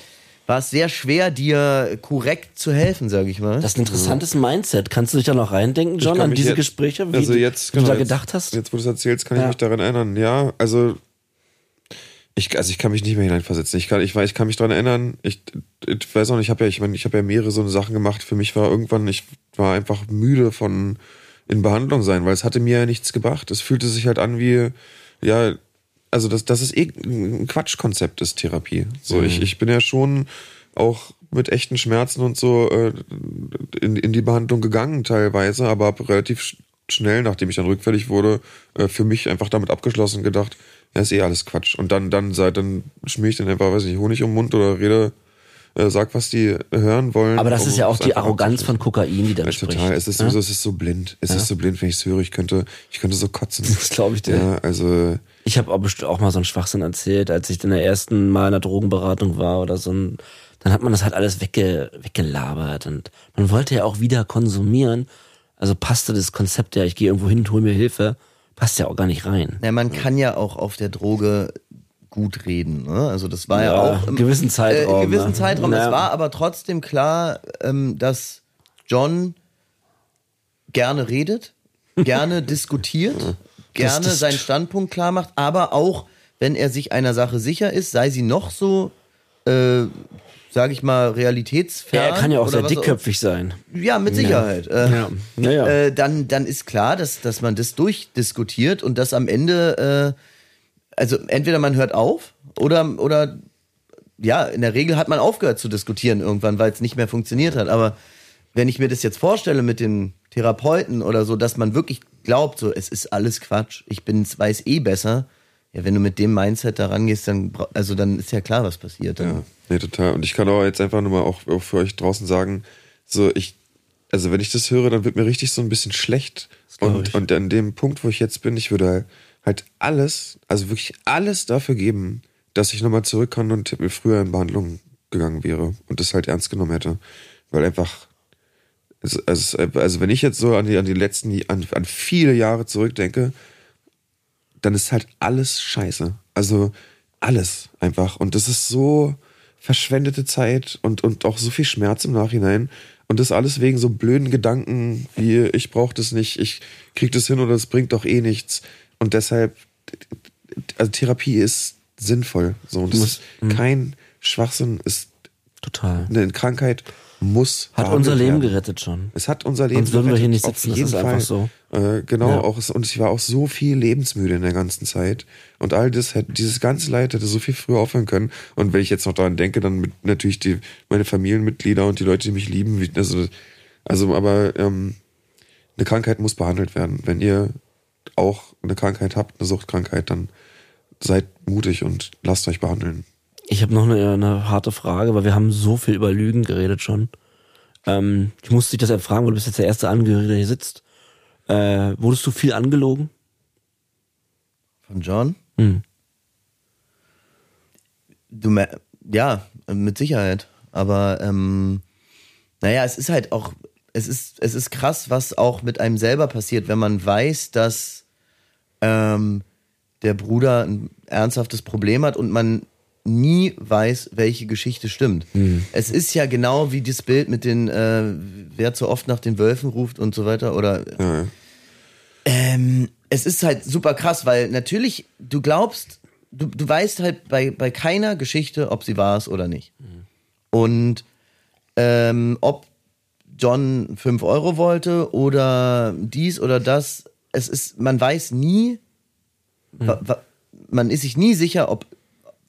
war es sehr schwer, dir korrekt zu helfen, sage ich mal. das ist ein interessantes Mindset. Kannst du dich da noch reindenken, John, an diese jetzt- Gespräche, wie, also du- jetzt, wie genau, du da jetzt- gedacht hast? Jetzt, wo du es erzählst, kann Ja. ich mich daran erinnern. Ja, also ich, also ich kann mich nicht mehr hineinversetzen. Ich kann, ich, weiß, ich kann mich daran erinnern. Ich, ich weiß auch nicht. Ich habe ja, ich meine, ich habe ja mehrere so eine Sachen gemacht. Für mich war irgendwann, ich war einfach müde von in Behandlung sein, weil es hatte mir ja nichts gebracht. Es fühlte sich halt an wie, ja, also das, das ist eh ein Quatschkonzept ist Therapie. So, ich, ich bin ja schon auch mit echten Schmerzen und so äh, in, in die Behandlung gegangen teilweise, aber hab relativ sch- schnell, nachdem ich dann rückfällig wurde, äh, für mich einfach damit abgeschlossen gedacht, ja, ist eh alles Quatsch. Und dann, dann seit, dann schmier ich dann einfach, weiß nicht, Honig um den Mund oder rede, äh, sag, was die hören wollen. Aber das um ist ja auch die Arroganz von Kokain, die dann Ja, spricht. total. Es ist ne? sowieso, es ist so blind. Es ist so blind, wenn ich es höre. Ich könnte, ich könnte so kotzen. Das glaube ich dir. Ja, also, Ich habe auch, mal so einen Schwachsinn erzählt, als ich in der ersten Mal in der Drogenberatung war oder so ein, dann hat man das halt alles wegge, weggelabert und man wollte ja auch wieder konsumieren. Also passte das Konzept ja, ich gehe irgendwo hin hole mir Hilfe, passt ja auch gar nicht rein. Ja, man kann ja auch auf der Droge gut reden. Ne? Also das war ja, Ja, auch einen gewissen Zeitraum, Äh, gewissen ne? Zeitraum. Ja. Es war aber trotzdem klar, ähm, dass John gerne redet, gerne diskutiert, gerne das- seinen Standpunkt klar macht, aber auch, wenn er sich einer Sache sicher ist, sei sie noch so, äh, sage ich mal, realitätsfern. er kann ja auch sehr dickköpfig sein. ja, mit Sicherheit. Äh, Ja. Ja, ja. Äh, dann, dann ist klar, dass, dass man das durchdiskutiert und dass am Ende, äh, also entweder man hört auf oder, oder ja, in der Regel hat man aufgehört zu diskutieren irgendwann, weil es nicht mehr funktioniert hat. Aber wenn ich mir das jetzt vorstelle mit den Therapeuten oder so, dass man wirklich glaubt, so, es ist alles Quatsch, ich bin's, weiß eh besser. Ja, wenn du mit dem Mindset da rangehst, dann, also dann ist ja klar, was passiert. Dann, Ja, nee, total. Und ich kann auch jetzt einfach nur mal auch, auch für euch draußen sagen, so ich, also wenn ich das höre, dann wird mir richtig so ein bisschen schlecht. Und, und an dem Punkt, wo ich jetzt bin, ich würde halt alles, also wirklich alles dafür geben, dass ich nochmal zurück kann und früher in Behandlung gegangen wäre und das halt ernst genommen hätte. Weil einfach, es- also, also wenn ich jetzt so an die, an die letzten, an, an viele Jahre zurückdenke, dann ist halt alles scheiße. Also alles einfach. Und das ist so verschwendete Zeit und, und auch so viel Schmerz im Nachhinein. Und das alles wegen so blöden Gedanken wie, ich brauche das nicht, ich krieg das hin oder es bringt doch eh nichts. Und deshalb, also Therapie ist sinnvoll. So, und das ist kein Schwachsinn, ist Total. Eine Krankheit muss Hat unser Leben werden. gerettet schon. Es hat unser Leben Sonst würden wir hier nicht sitzen, das ist einfach so. Äh, genau, Ja. auch, und ich war auch so viel lebensmüde in der ganzen Zeit. Und all das hätte, dieses ganze Leid hätte so viel früher aufhören können. Und wenn ich jetzt noch daran denke, dann mit natürlich die, meine Familienmitglieder und die Leute, die mich lieben, also, also, aber, ähm, eine Krankheit muss behandelt werden. Wenn ihr auch eine Krankheit habt, eine Suchtkrankheit, dann seid mutig und lasst euch behandeln. Ich habe noch eine, eine harte Frage, weil wir haben so viel über Lügen geredet schon. Ähm, ich musste dich deshalb fragen, weil du bist jetzt der erste Angehörige, der hier sitzt. Äh, wurdest du viel angelogen? Von John? Hm. Du, ja, mit Sicherheit. Aber ähm, naja, es ist halt auch, es ist, es ist krass, was auch mit einem selber passiert, wenn man weiß, dass ähm, der Bruder ein ernsthaftes Problem hat und man nie weiß, welche Geschichte stimmt. Es ist ja genau wie das Bild mit den, äh, wer zu oft nach den Wölfen ruft und so weiter oder ja. ähm, es ist halt super krass, weil natürlich, du glaubst, du, du weißt halt bei, bei keiner Geschichte, ob sie wahr ist oder nicht. Und ähm, ob John 5 Euro wollte oder dies oder das, es ist, man weiß nie, wa, man ist sich nie sicher, ob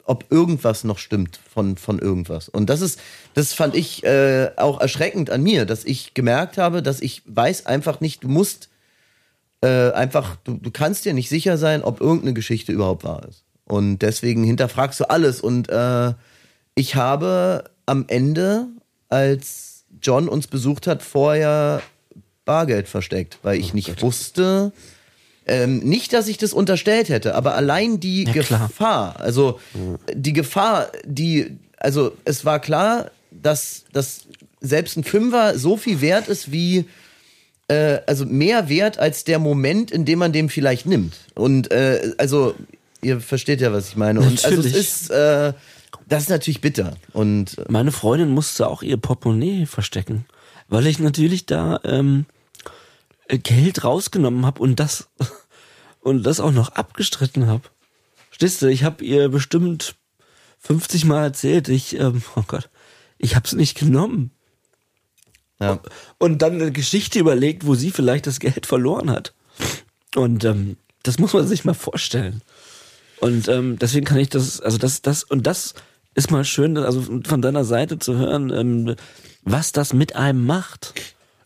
ob irgendwas noch stimmt von, von irgendwas. Und das ist, das fand ich äh, auch erschreckend an mir, dass ich gemerkt habe, dass ich weiß einfach nicht, du musst äh, einfach, du, du kannst dir nicht sicher sein, ob irgendeine Geschichte überhaupt wahr ist. Und deswegen hinterfragst du alles. Und äh, ich habe am Ende, als John uns besucht hat, vorher Bargeld versteckt, weil ich nicht wusste, ähm, nicht, dass ich das unterstellt hätte, aber allein die Ja, klar. Gefahr, also die Gefahr, die, also es war klar, dass, dass selbst ein Fünfer so viel wert ist wie, äh, also mehr wert als der Moment, in dem man dem vielleicht nimmt. Und äh, also, ihr versteht ja, was ich meine. Und also es Natürlich. ist, äh, das ist natürlich bitter. Und äh, Meine Freundin musste auch ihr Portemonnaie verstecken, weil ich natürlich da ähm, äh, Geld rausgenommen habe und das und das auch noch abgestritten habe. Stehst du, ich habe ihr bestimmt 50 Mal erzählt, ich, ähm, oh Gott, ich habe es nicht genommen. ja. Und dann eine Geschichte überlegt, wo sie vielleicht das Geld verloren hat. Und ähm, das muss man sich mal vorstellen. Und ähm, deswegen kann ich das, also das, das, und das ist mal schön, also von deiner Seite zu hören, ähm, was das mit einem macht.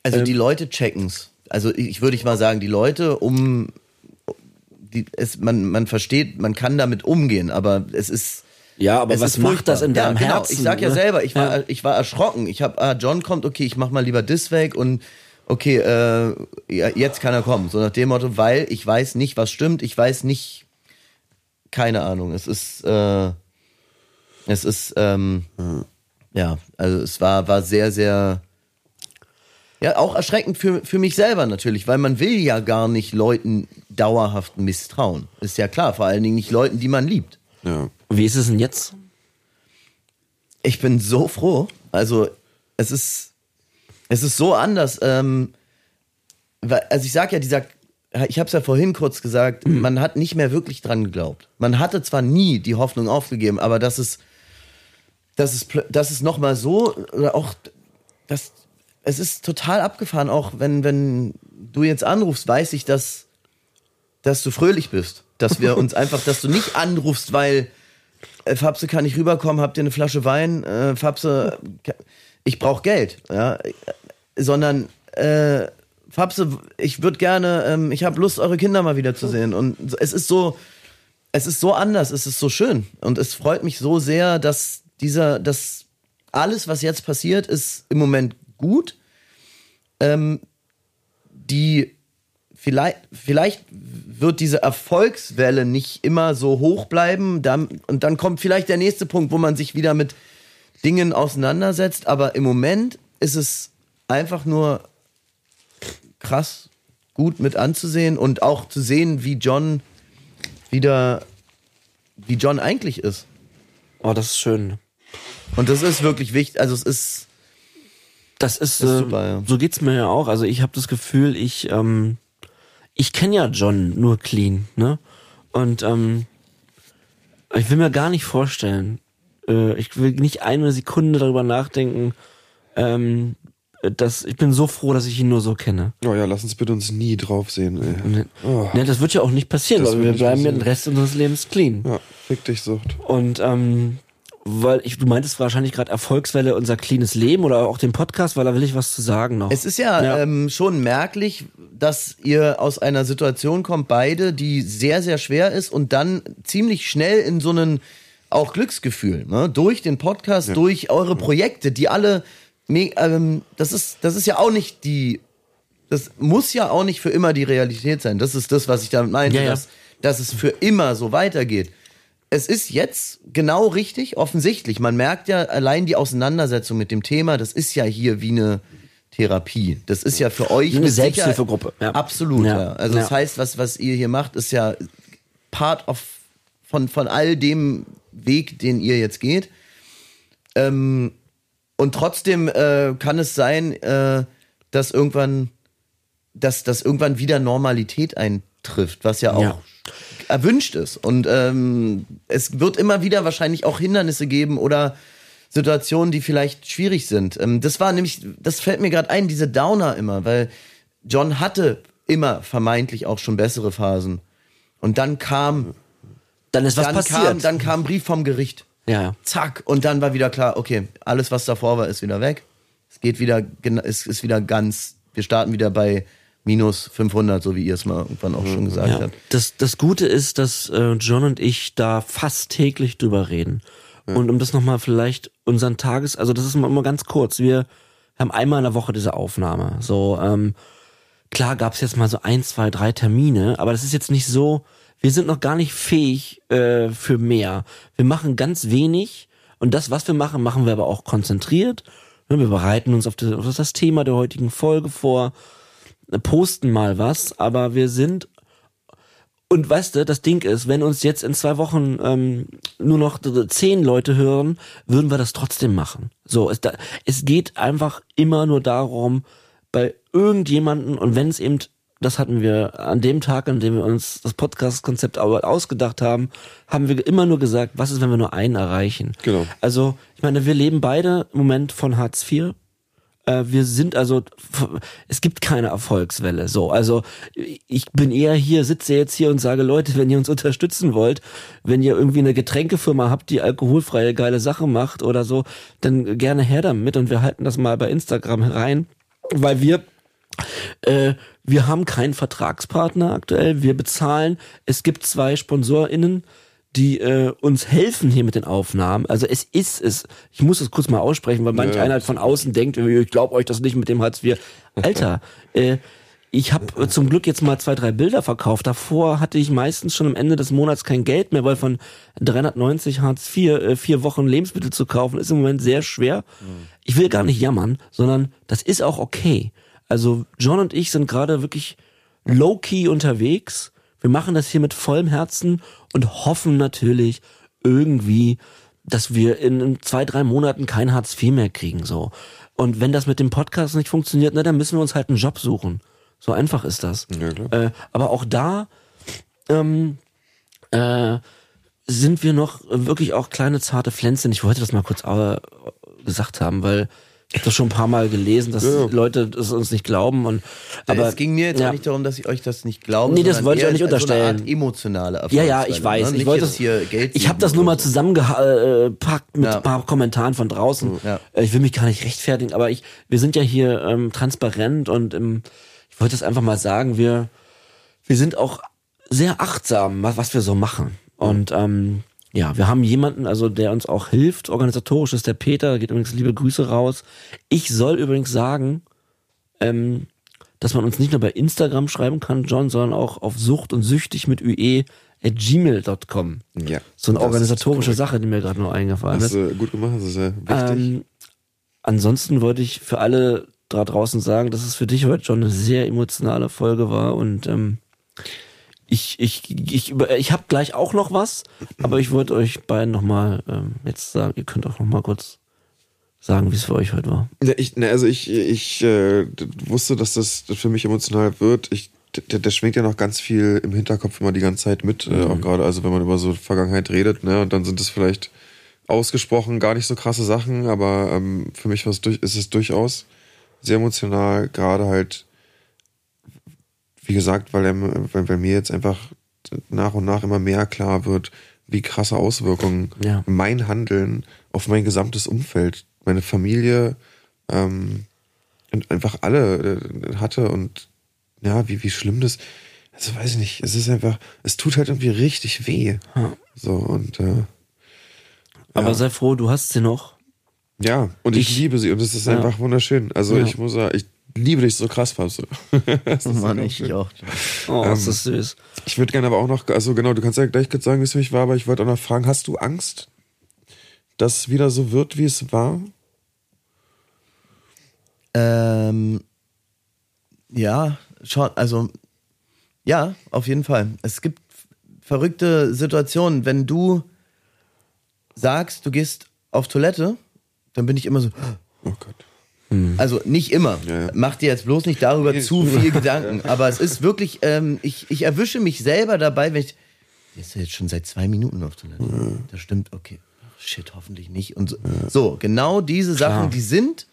Also die Leute checken's. Also ich würde ich mal sagen, die Leute um die, es, man, man versteht, man kann damit umgehen, aber es ist Ja, aber es was macht das in deinem ja, genau. Herzen? Ich sag ja ne? selber, ich war, Ja. ich war erschrocken. Ich habe, ah, John kommt, okay, ich mach mal lieber das weg und okay, äh, ja, jetzt kann er kommen. So nach dem Motto, weil ich weiß nicht, was stimmt, ich weiß nicht, keine Ahnung. Es ist, äh, es ist, ähm, ja, also es war, war sehr, sehr, ja, auch erschreckend für, für mich selber natürlich, weil man will ja gar nicht Leuten dauerhaft misstrauen. Ist ja klar, vor allen Dingen nicht Leuten, die man liebt. Ja. Wie ist es denn jetzt? Ich bin so froh. Also, es ist, es ist so anders. Ähm, weil, also ich sag ja, dieser, ich habe es ja vorhin kurz gesagt, man hat nicht mehr wirklich dran geglaubt. Man hatte zwar nie die Hoffnung aufgegeben, aber dass es, dass es, plö- dass es noch mal so oder auch, das, es ist total abgefahren. Auch wenn, wenn du jetzt anrufst, weiß ich, dass, dass du fröhlich bist, dass wir uns einfach, dass du nicht anrufst, weil äh, Fabse kann ich rüberkommen, habt ihr eine Flasche Wein? Äh, Fabse, ich brauche Geld, ja, äh, sondern äh, Fabse, ich würde gerne, ähm, ich habe Lust, eure Kinder mal wieder zu sehen. Und es ist so, es ist so anders, es ist so schön und es freut mich so sehr, dass dieser, dass alles, was jetzt passiert, ist im Moment gut. Ähm, die vielleicht, vielleicht wird diese Erfolgswelle nicht immer so hoch bleiben. Dann, und dann kommt vielleicht der nächste Punkt, wo man sich wieder mit Dingen auseinandersetzt. Aber im Moment ist es einfach nur krass gut mit anzusehen und auch zu sehen, wie John wieder, wie John eigentlich ist. Oh, das ist schön. Und das ist wirklich wichtig. Also es ist, Das ist, Ist äh, super, ja. so geht's mir ja auch. Also ich habe das Gefühl, ich ähm, ich kenne ja John nur clean, ne? Und ähm, ich will mir gar nicht vorstellen, äh, ich will nicht eine Sekunde darüber nachdenken, ähm, dass ich bin so froh, dass ich ihn nur so kenne. Oh ja, lass uns bitte uns nie drauf sehen, ey. Ne, Oh. ne, das wird ja auch nicht passieren, Das weil wir bleiben ja den Rest unseres Lebens clean. Ja, fick dich Sucht. Und ähm, weil ich, du meintest wahrscheinlich gerade Erfolgswelle unser cleanes Leben oder auch den Podcast, weil da will ich was zu sagen noch. Es ist ja, Ja. Ähm, schon merklich, dass ihr aus einer Situation kommt, beide, die sehr, sehr schwer ist und dann ziemlich schnell in so einen auch Glücksgefühl, ne? durch den Podcast, durch eure Projekte, die alle, ähm, das ist, das ist ja auch nicht die, das muss ja auch nicht für immer die Realität sein. Das ist das, was ich damit meinte, Ja, ja. Dass, dass es für immer so weitergeht. Es ist jetzt genau richtig, offensichtlich. Man merkt ja allein die Auseinandersetzung mit dem Thema, das ist ja hier wie eine Therapie. Das ist ja für euch Eine Selbsthilfegruppe, ja. Absolut, Ja. ja. Also das heißt, was, was ihr hier macht, ist ja Part of von, von all dem Weg, den ihr jetzt geht. Ähm, und trotzdem äh, kann es sein, äh, dass irgendwann, dass, dass irgendwann wieder Normalität eintrifft, was ja auch. Erwünscht ist. Und ähm, es wird immer wieder wahrscheinlich auch Hindernisse geben oder Situationen, die vielleicht schwierig sind. Ähm, das war nämlich, das fällt mir gerade ein, diese Downer immer, weil John hatte immer vermeintlich auch schon bessere Phasen. Und dann kam, dann ist was dann passiert. kam, dann kam ein Brief vom Gericht. ja, ja. Zack. Und dann war wieder klar, okay, alles, was davor war, ist wieder weg. Es geht wieder, es ist wieder ganz, wir starten wieder bei minus 500, so wie ihr es mal irgendwann auch schon gesagt Ja. habt. Das, das Gute ist, dass äh, John und ich da fast täglich drüber reden. Und um das nochmal vielleicht unseren Tages, also das ist mal immer ganz kurz. Wir haben einmal in der Woche diese Aufnahme. So, ähm, klar gab's jetzt mal so ein, zwei, drei Termine, aber das ist jetzt nicht so, wir sind noch gar nicht fähig äh, für mehr. Wir machen ganz wenig und das, was wir machen, machen wir aber auch konzentriert. Ne, Wir bereiten uns auf das, auf das Thema der heutigen Folge vor, posten mal was, aber wir sind und weißt du, das Ding ist, wenn uns jetzt in zwei Wochen ähm, nur noch zehn Leute hören, würden wir das trotzdem machen. So, es, da, es geht einfach immer nur darum, bei irgendjemanden und wenn es eben, das hatten wir an dem Tag, an dem wir uns das Podcast-Konzept au- ausgedacht haben, haben wir immer nur gesagt, was ist, wenn wir nur einen erreichen? Genau. Also, ich meine, wir leben beide im Moment von Hartz IV. Äh, wir sind also, es gibt keine Erfolgswelle. So, also ich bin eher hier, sitze jetzt hier und sage, Leute, wenn ihr uns unterstützen wollt, wenn ihr irgendwie eine Getränkefirma habt, die alkoholfreie geile Sachen macht oder so, dann gerne her damit und wir halten das mal bei Instagram herein, weil wir äh, wir haben keinen Vertragspartner aktuell. Wir bezahlen. Es gibt zwei SponsorInnen, die äh, uns helfen hier mit den Aufnahmen. Also es ist es. Ich muss es kurz mal aussprechen, weil manch Ja. einer von außen denkt, ich glaube euch das nicht mit dem Hartz IV. Alter, äh, ich habe zum Glück jetzt mal zwei, drei Bilder verkauft. Davor hatte ich meistens schon am Ende des Monats kein Geld mehr, weil von 390 Hartz IV äh, vier Wochen Lebensmittel zu kaufen ist im Moment sehr schwer. Ich will gar nicht jammern, sondern das ist auch okay. Also John und ich sind gerade wirklich low-key unterwegs. Wir machen das hier mit vollem Herzen und hoffen natürlich irgendwie, dass wir in zwei, drei Monaten kein Hartz IV mehr kriegen, so. Und wenn das mit dem Podcast nicht funktioniert, na, dann müssen wir uns halt einen Job suchen. So einfach ist das. Ja. Äh, aber auch da ähm, äh, sind wir noch wirklich auch kleine zarte Pflänzchen. Ich wollte das mal kurz gesagt haben, weil ich habe das schon ein paar Mal gelesen, dass Ja. Leute das uns nicht glauben. Und aber es ging mir jetzt ja. auch nicht darum, dass ich euch das nicht glaube. Nee, das wollte ich auch nicht als so unterstellen. Eine Art emotionale Ja, ja, Erfolgswelle, ich weiß. Ne? Ich wollte das, hier Geld ich habe das nur mal zusammengepackt mit Ja. ein paar Kommentaren von draußen. Ja. Äh, Ich will mich gar nicht rechtfertigen, aber ich, wir sind ja hier ähm, transparent und ähm, ich wollte es einfach mal sagen, wir, wir sind auch sehr achtsam, was, was wir so machen. Und ähm, ja, wir haben jemanden, also der uns auch hilft, organisatorisch ist der Peter, geht übrigens liebe Grüße raus. Ich soll übrigens sagen, ähm, dass man uns nicht nur bei Instagram schreiben kann, John, sondern auch auf sucht und süchtig mit ue at gmail.com. Ja. So eine organisatorische. Sache, die mir gerade noch eingefallen Hast ist. du gut gemacht, das ist ja wichtig. Ähm, ansonsten wollte ich für alle da draußen sagen, dass es für dich heute schon eine sehr emotionale Folge war und ähm, ich ich ich ich habe gleich auch noch was, aber ich wollte euch beiden noch mal ähm, jetzt sagen, ihr könnt auch noch mal kurz sagen, wie es für euch heute war. Ja, ich, ne, also ich, ich äh, wusste, dass das für mich emotional wird. Ich, der, der schwingt ja noch ganz viel im Hinterkopf immer die ganze Zeit mit, äh, auch gerade, also wenn man über so Vergangenheit redet, ne, und dann sind es vielleicht ausgesprochen gar nicht so krasse Sachen, aber ähm, für mich durch, ist es durchaus sehr emotional, gerade halt, wie gesagt, weil, er, weil, weil mir jetzt einfach nach und nach immer mehr klar wird, wie krasse Auswirkungen Ja. mein Handeln auf mein gesamtes Umfeld, meine Familie ähm, und einfach alle äh, hatte und ja, wie, wie schlimm das, also weiß ich nicht, es ist einfach, es tut halt irgendwie richtig weh. So und äh, Aber Ja. sei froh, du hast sie noch. ja, und ich, Ich- liebe sie und es ist Ja. einfach wunderschön. Also Ja. ich muss sagen, ich liebe dich so krass, Fabse. Das ist Mann, einfach ich, schön. ich auch. Oh, Ähm, ist das süß. Ich würde gerne aber auch noch, also genau, du kannst ja gleich kurz sagen, wie es für mich war, aber ich wollte auch noch fragen, hast du Angst, dass es wieder so wird, wie es war? Ähm, ja, schon, also ja, auf jeden Fall. Es gibt verrückte Situationen, wenn du sagst, du gehst auf Toilette, dann bin ich immer so, Oh Gott. Also nicht immer. Ja, ja. Mach dir jetzt bloß nicht darüber Nee, zu viel Gedanken. Aber es ist wirklich, ähm, ich, ich erwische mich selber dabei, wenn ich. Der ist ja jetzt schon seit zwei Minuten auf Toilette. Das stimmt, okay. Ach, Shit, hoffentlich nicht. Und so, so genau diese Sachen, die sind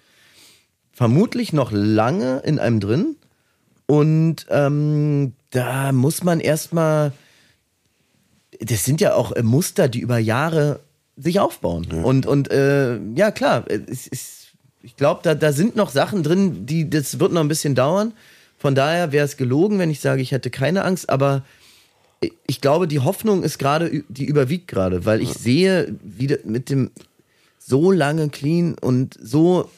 vermutlich noch lange in einem drin. Und ähm, da muss man erstmal. Das sind ja auch äh, Muster, die über Jahre sich aufbauen. Und, und äh, ja, klar, es ist, ich glaube, da, da sind noch Sachen drin, die, das wird noch ein bisschen dauern. Von daher wäre es gelogen, wenn ich sage, ich hätte keine Angst, aber ich glaube, die Hoffnung ist gerade, die überwiegt gerade, weil ich sehe, wie mit dem so lange clean und so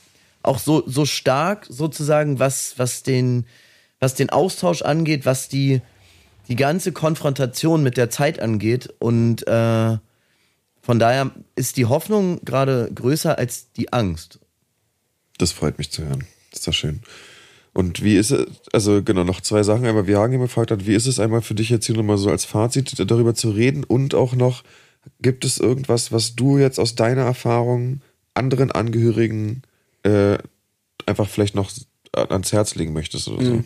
auch so, so stark sozusagen, was, was den, was den Austausch angeht, was die, die ganze Konfrontation mit der Zeit angeht. Und äh, von daher ist die Hoffnung gerade größer als die Angst. Das freut mich zu hören. Das ist doch schön. Und wie ist es, also genau, noch zwei Sachen, aber wie Hagen gefragt hat, wie ist es einmal für dich jetzt hier nochmal so als Fazit darüber zu reden und auch noch, gibt es irgendwas, was du jetzt aus deiner Erfahrung anderen Angehörigen äh, einfach vielleicht noch ans Herz legen möchtest oder so?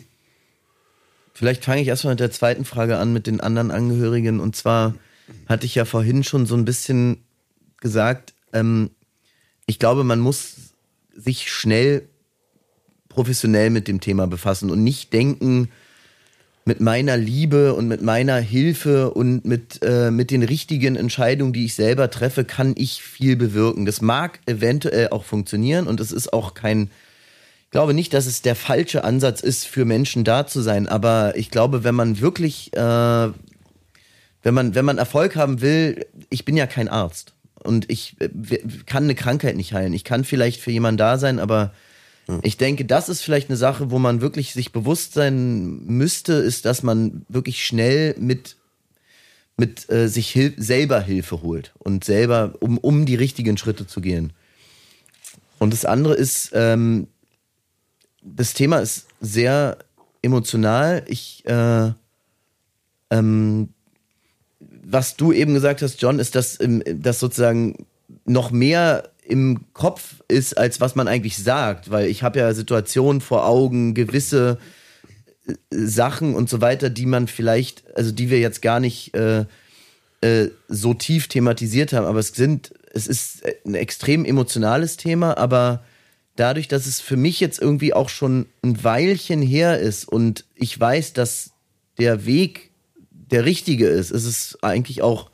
Vielleicht fange ich erstmal mit der zweiten Frage an mit den anderen Angehörigen. Und zwar hatte ich ja vorhin schon so ein bisschen gesagt, ähm, ich glaube, man muss sich schnell professionell mit dem Thema befassen und nicht denken, mit meiner Liebe und mit meiner Hilfe und mit, äh, mit den richtigen Entscheidungen, die ich selber treffe, kann ich viel bewirken. Das mag eventuell auch funktionieren und es ist auch kein, ich glaube nicht, dass es der falsche Ansatz ist, für Menschen da zu sein, aber ich glaube, wenn man wirklich, äh, wenn man, wenn man Erfolg haben will, ich bin ja kein Arzt und ich äh, kann eine Krankheit nicht heilen. Ich kann vielleicht für jemanden da sein, aber ich denke, das ist vielleicht eine Sache, wo man wirklich sich bewusst sein müsste, ist, dass man wirklich schnell mit mit äh, sich hil selber Hilfe holt und selber, um, um die richtigen Schritte zu gehen. Und das andere ist, ähm, das Thema ist sehr emotional. Ich, äh, ähm, was du eben gesagt hast, John, ist, dass, dass sozusagen noch mehr im Kopf ist, als was man eigentlich sagt, weil ich habe ja Situationen vor Augen, gewisse äh, Sachen und so weiter, die man vielleicht, also die wir jetzt gar nicht äh, äh, so tief thematisiert haben, aber es sind, es ist ein extrem emotionales Thema, aber dadurch, dass es für mich jetzt irgendwie auch schon ein Weilchen her ist und ich weiß, dass der Weg der richtige ist, ist es eigentlich auch,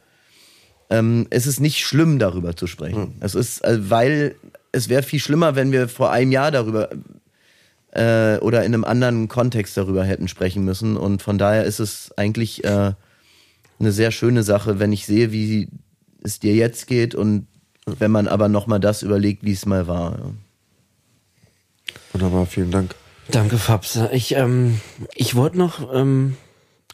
ähm, es ist nicht schlimm, darüber zu sprechen. Es ist, äh, weil es wäre viel schlimmer, wenn wir vor einem Jahr darüber äh, oder in einem anderen Kontext darüber hätten sprechen müssen. Und von daher ist es eigentlich äh, eine sehr schöne Sache, wenn ich sehe, wie es dir jetzt geht und wenn man aber nochmal das überlegt, wie es mal war. Ja. Wunderbar, vielen Dank. Danke, Fabs. Ich, ähm, ich wollte noch, ähm,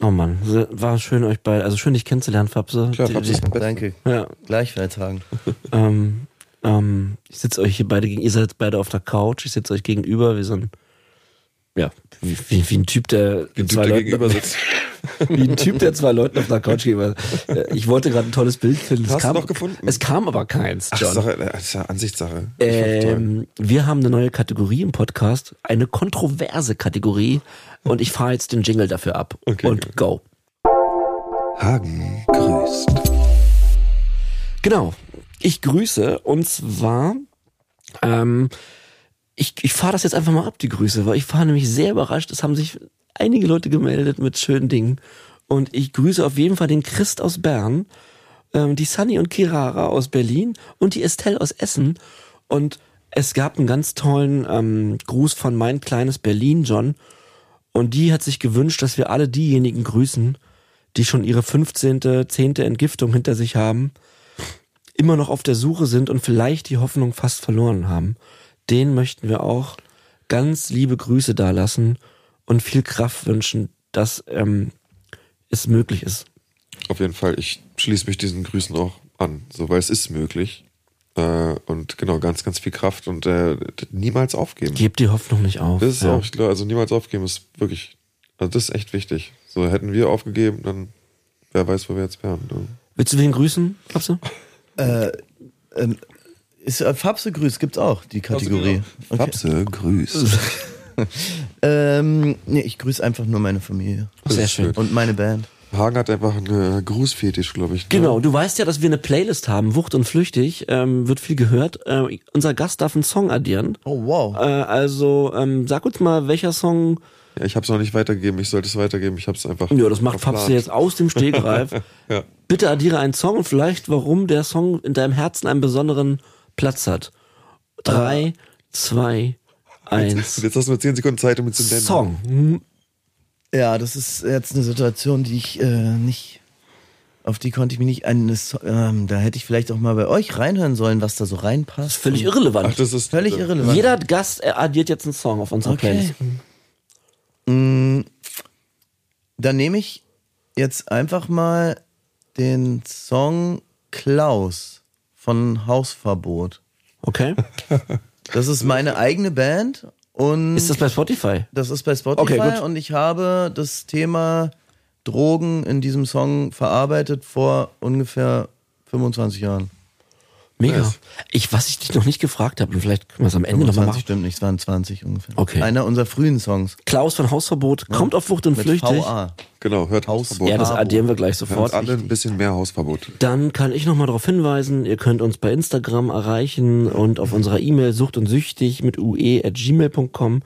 oh Mann, war schön euch beide, also schön dich kennenzulernen, Fabse. Klar, Fabse. Danke. Ja, Gleichfalls, Hagen. ähm, ähm, ich sitze euch hier beide gegen, ihr seid beide auf der Couch, ich sitze euch gegenüber, wie so ein, ja, wie, wie, wie ein Typ, der Den zwei Typ, Leuten- wie ein Typ, der zwei Leuten auf der Couch gegenüber. Äh, Ich wollte gerade ein tolles Bild finden. Es Hast du kam, noch gefunden? Es kam aber keins, Ach, John. Sache, das ist ja Ansichtssache. Ähm, wir haben eine neue Kategorie im Podcast, eine kontroverse Kategorie und ich fahre jetzt den Jingle dafür ab Okay, und okay. go. Hagen grüßt. Genau. Ich grüße und zwar, ähm, ich, ich fahre das jetzt einfach mal ab, die Grüße, weil ich fahre nämlich sehr überrascht. Es haben sich einige Leute gemeldet mit schönen Dingen. Und ich grüße auf jeden Fall den Christ aus Bern, ähm, die Sunny und Kirara aus Berlin und die Estelle aus Essen. Und es gab einen ganz tollen ähm, Gruß von mein kleines Berlin, John. Und die hat sich gewünscht, dass wir alle diejenigen grüßen, die schon ihre 15., 10. Entgiftung hinter sich haben, immer noch auf der Suche sind und vielleicht die Hoffnung fast verloren haben. Den möchten wir auch ganz liebe Grüße dalassen und viel Kraft wünschen, dass ähm, es möglich ist. Auf jeden Fall, ich schließe mich diesen Grüßen auch an, so weil es ist möglich. Äh, und genau, ganz, ganz viel Kraft und äh, niemals aufgeben. Gebt die Hoffnung nicht auf. Das ist ja. auch, ich glaube, also niemals aufgeben ist wirklich, also das ist echt wichtig. So hätten wir aufgegeben, dann wer weiß, wo wir jetzt wären. Ne? Willst du wen grüßen, Fabse? Äh, ähm, ist äh, Fabse Grüß gibt's auch die Kategorie. Okay. Fabse, grüß. Ähm, nee, ich grüße einfach nur meine Familie Sehr schön. und meine Band. Hagen hat einfach einen Grußfetisch, glaube ich. ne? Genau, du weißt ja, dass wir eine Playlist haben, Wucht und Flüchtig, ähm, wird viel gehört. Äh, unser Gast darf einen Song addieren. Oh wow. Äh, also ähm, sag uns mal, welcher Song, Ja, ich habe es noch nicht weitergegeben, ich sollte es weitergeben, ich habe es einfach. ja, das macht. Fabse jetzt aus dem Stegreif. Ja. Bitte addiere einen Song und vielleicht, warum der Song in deinem Herzen einen besonderen Platz hat. Drei, zwei, eins. Jetzt hast du nur 10 Sekunden Zeit, um ihn zu nennen. Song. Ja, das ist jetzt eine Situation, die ich äh, nicht, auf die konnte ich mich nicht ein, das, ähm, da hätte ich vielleicht auch mal bei euch reinhören sollen, was da so reinpasst. Völlig irrelevant. Ach, das ist Völlig irrelevant. Jeder Gast äh, addiert jetzt einen Song auf unserer Okay. Playlist. Mm, Dann nehme ich jetzt einfach mal den Song Klaus von Hausverbot. Okay. Das ist meine eigene Band und Ist das bei Spotify? das ist bei Spotify Okay, gut. und ich habe das Thema Drogen in diesem Song verarbeitet vor ungefähr 25 Jahren. Mega. Ich, was ich dich noch nicht gefragt habe, und vielleicht können wir es am Ende nochmal 25 machen. stimmt nicht, es waren 20 ungefähr. Okay. Einer unserer frühen Songs. Klaus von Hausverbot kommt auf Wucht und Mit Flüchtig. VA. Genau, hört Haus- Hausverbot. Ja, das addieren wir gleich Wir haben sofort. alle ein bisschen mehr Hausverbot. Dann kann ich nochmal darauf hinweisen, ihr könnt uns bei Instagram erreichen und auf unserer E-Mail sucht und süchtig mit ue at gmail.com.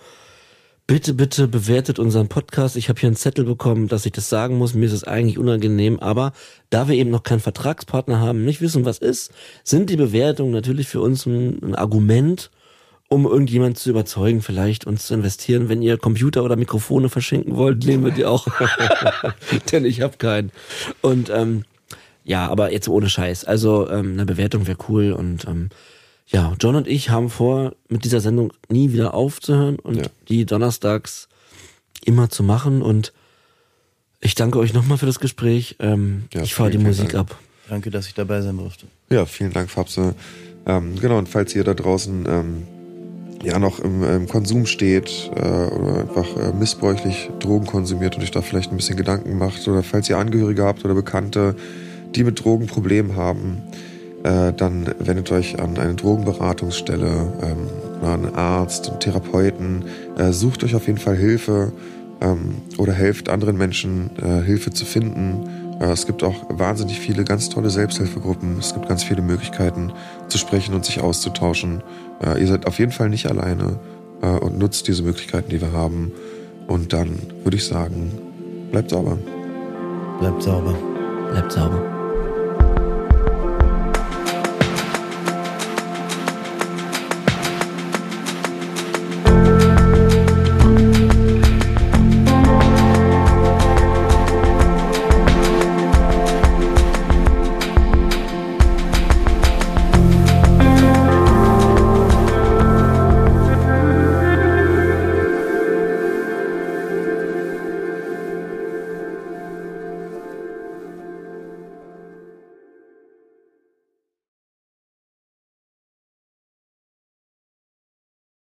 Bitte, bitte bewertet unseren Podcast. Ich habe hier einen Zettel bekommen, dass ich das sagen muss. Mir ist es eigentlich unangenehm, aber da wir eben noch keinen Vertragspartner haben, nicht wissen, was ist, sind die Bewertungen natürlich für uns ein, ein Argument, um irgendjemand zu überzeugen, vielleicht uns zu investieren. Wenn ihr Computer oder Mikrofone verschenken wollt, nehmen wir die auch. Denn ich habe keinen. Und ähm, ja, aber jetzt ohne Scheiß. Also ähm, eine Bewertung wäre cool und ähm, ja, John und ich haben vor, mit dieser Sendung nie wieder aufzuhören und Ja. die donnerstags immer zu machen und ich danke euch nochmal für das Gespräch. Ähm, Ja, ich fahre die Musik Dank. ab. Danke, dass ich dabei sein durfte. Ja, vielen Dank, Fabse. Ähm, genau, und falls ihr da draußen ähm, ja noch im, im Konsum steht äh, oder einfach äh, missbräuchlich Drogen konsumiert und euch da vielleicht ein bisschen Gedanken macht oder falls ihr Angehörige habt oder Bekannte, die mit Drogen Probleme haben, äh, dann wendet euch an eine Drogenberatungsstelle, ähm, oder an einen Arzt, einen Therapeuten, äh, sucht euch auf jeden Fall Hilfe ähm, oder helft anderen Menschen äh, Hilfe zu finden. Äh, es gibt auch wahnsinnig viele ganz tolle Selbsthilfegruppen. Es gibt ganz viele Möglichkeiten zu sprechen und sich auszutauschen. Äh, ihr seid auf jeden Fall nicht alleine und nutzt diese Möglichkeiten, die wir haben. Und dann würde ich sagen, bleibt sauber. Bleibt sauber. Bleibt sauber.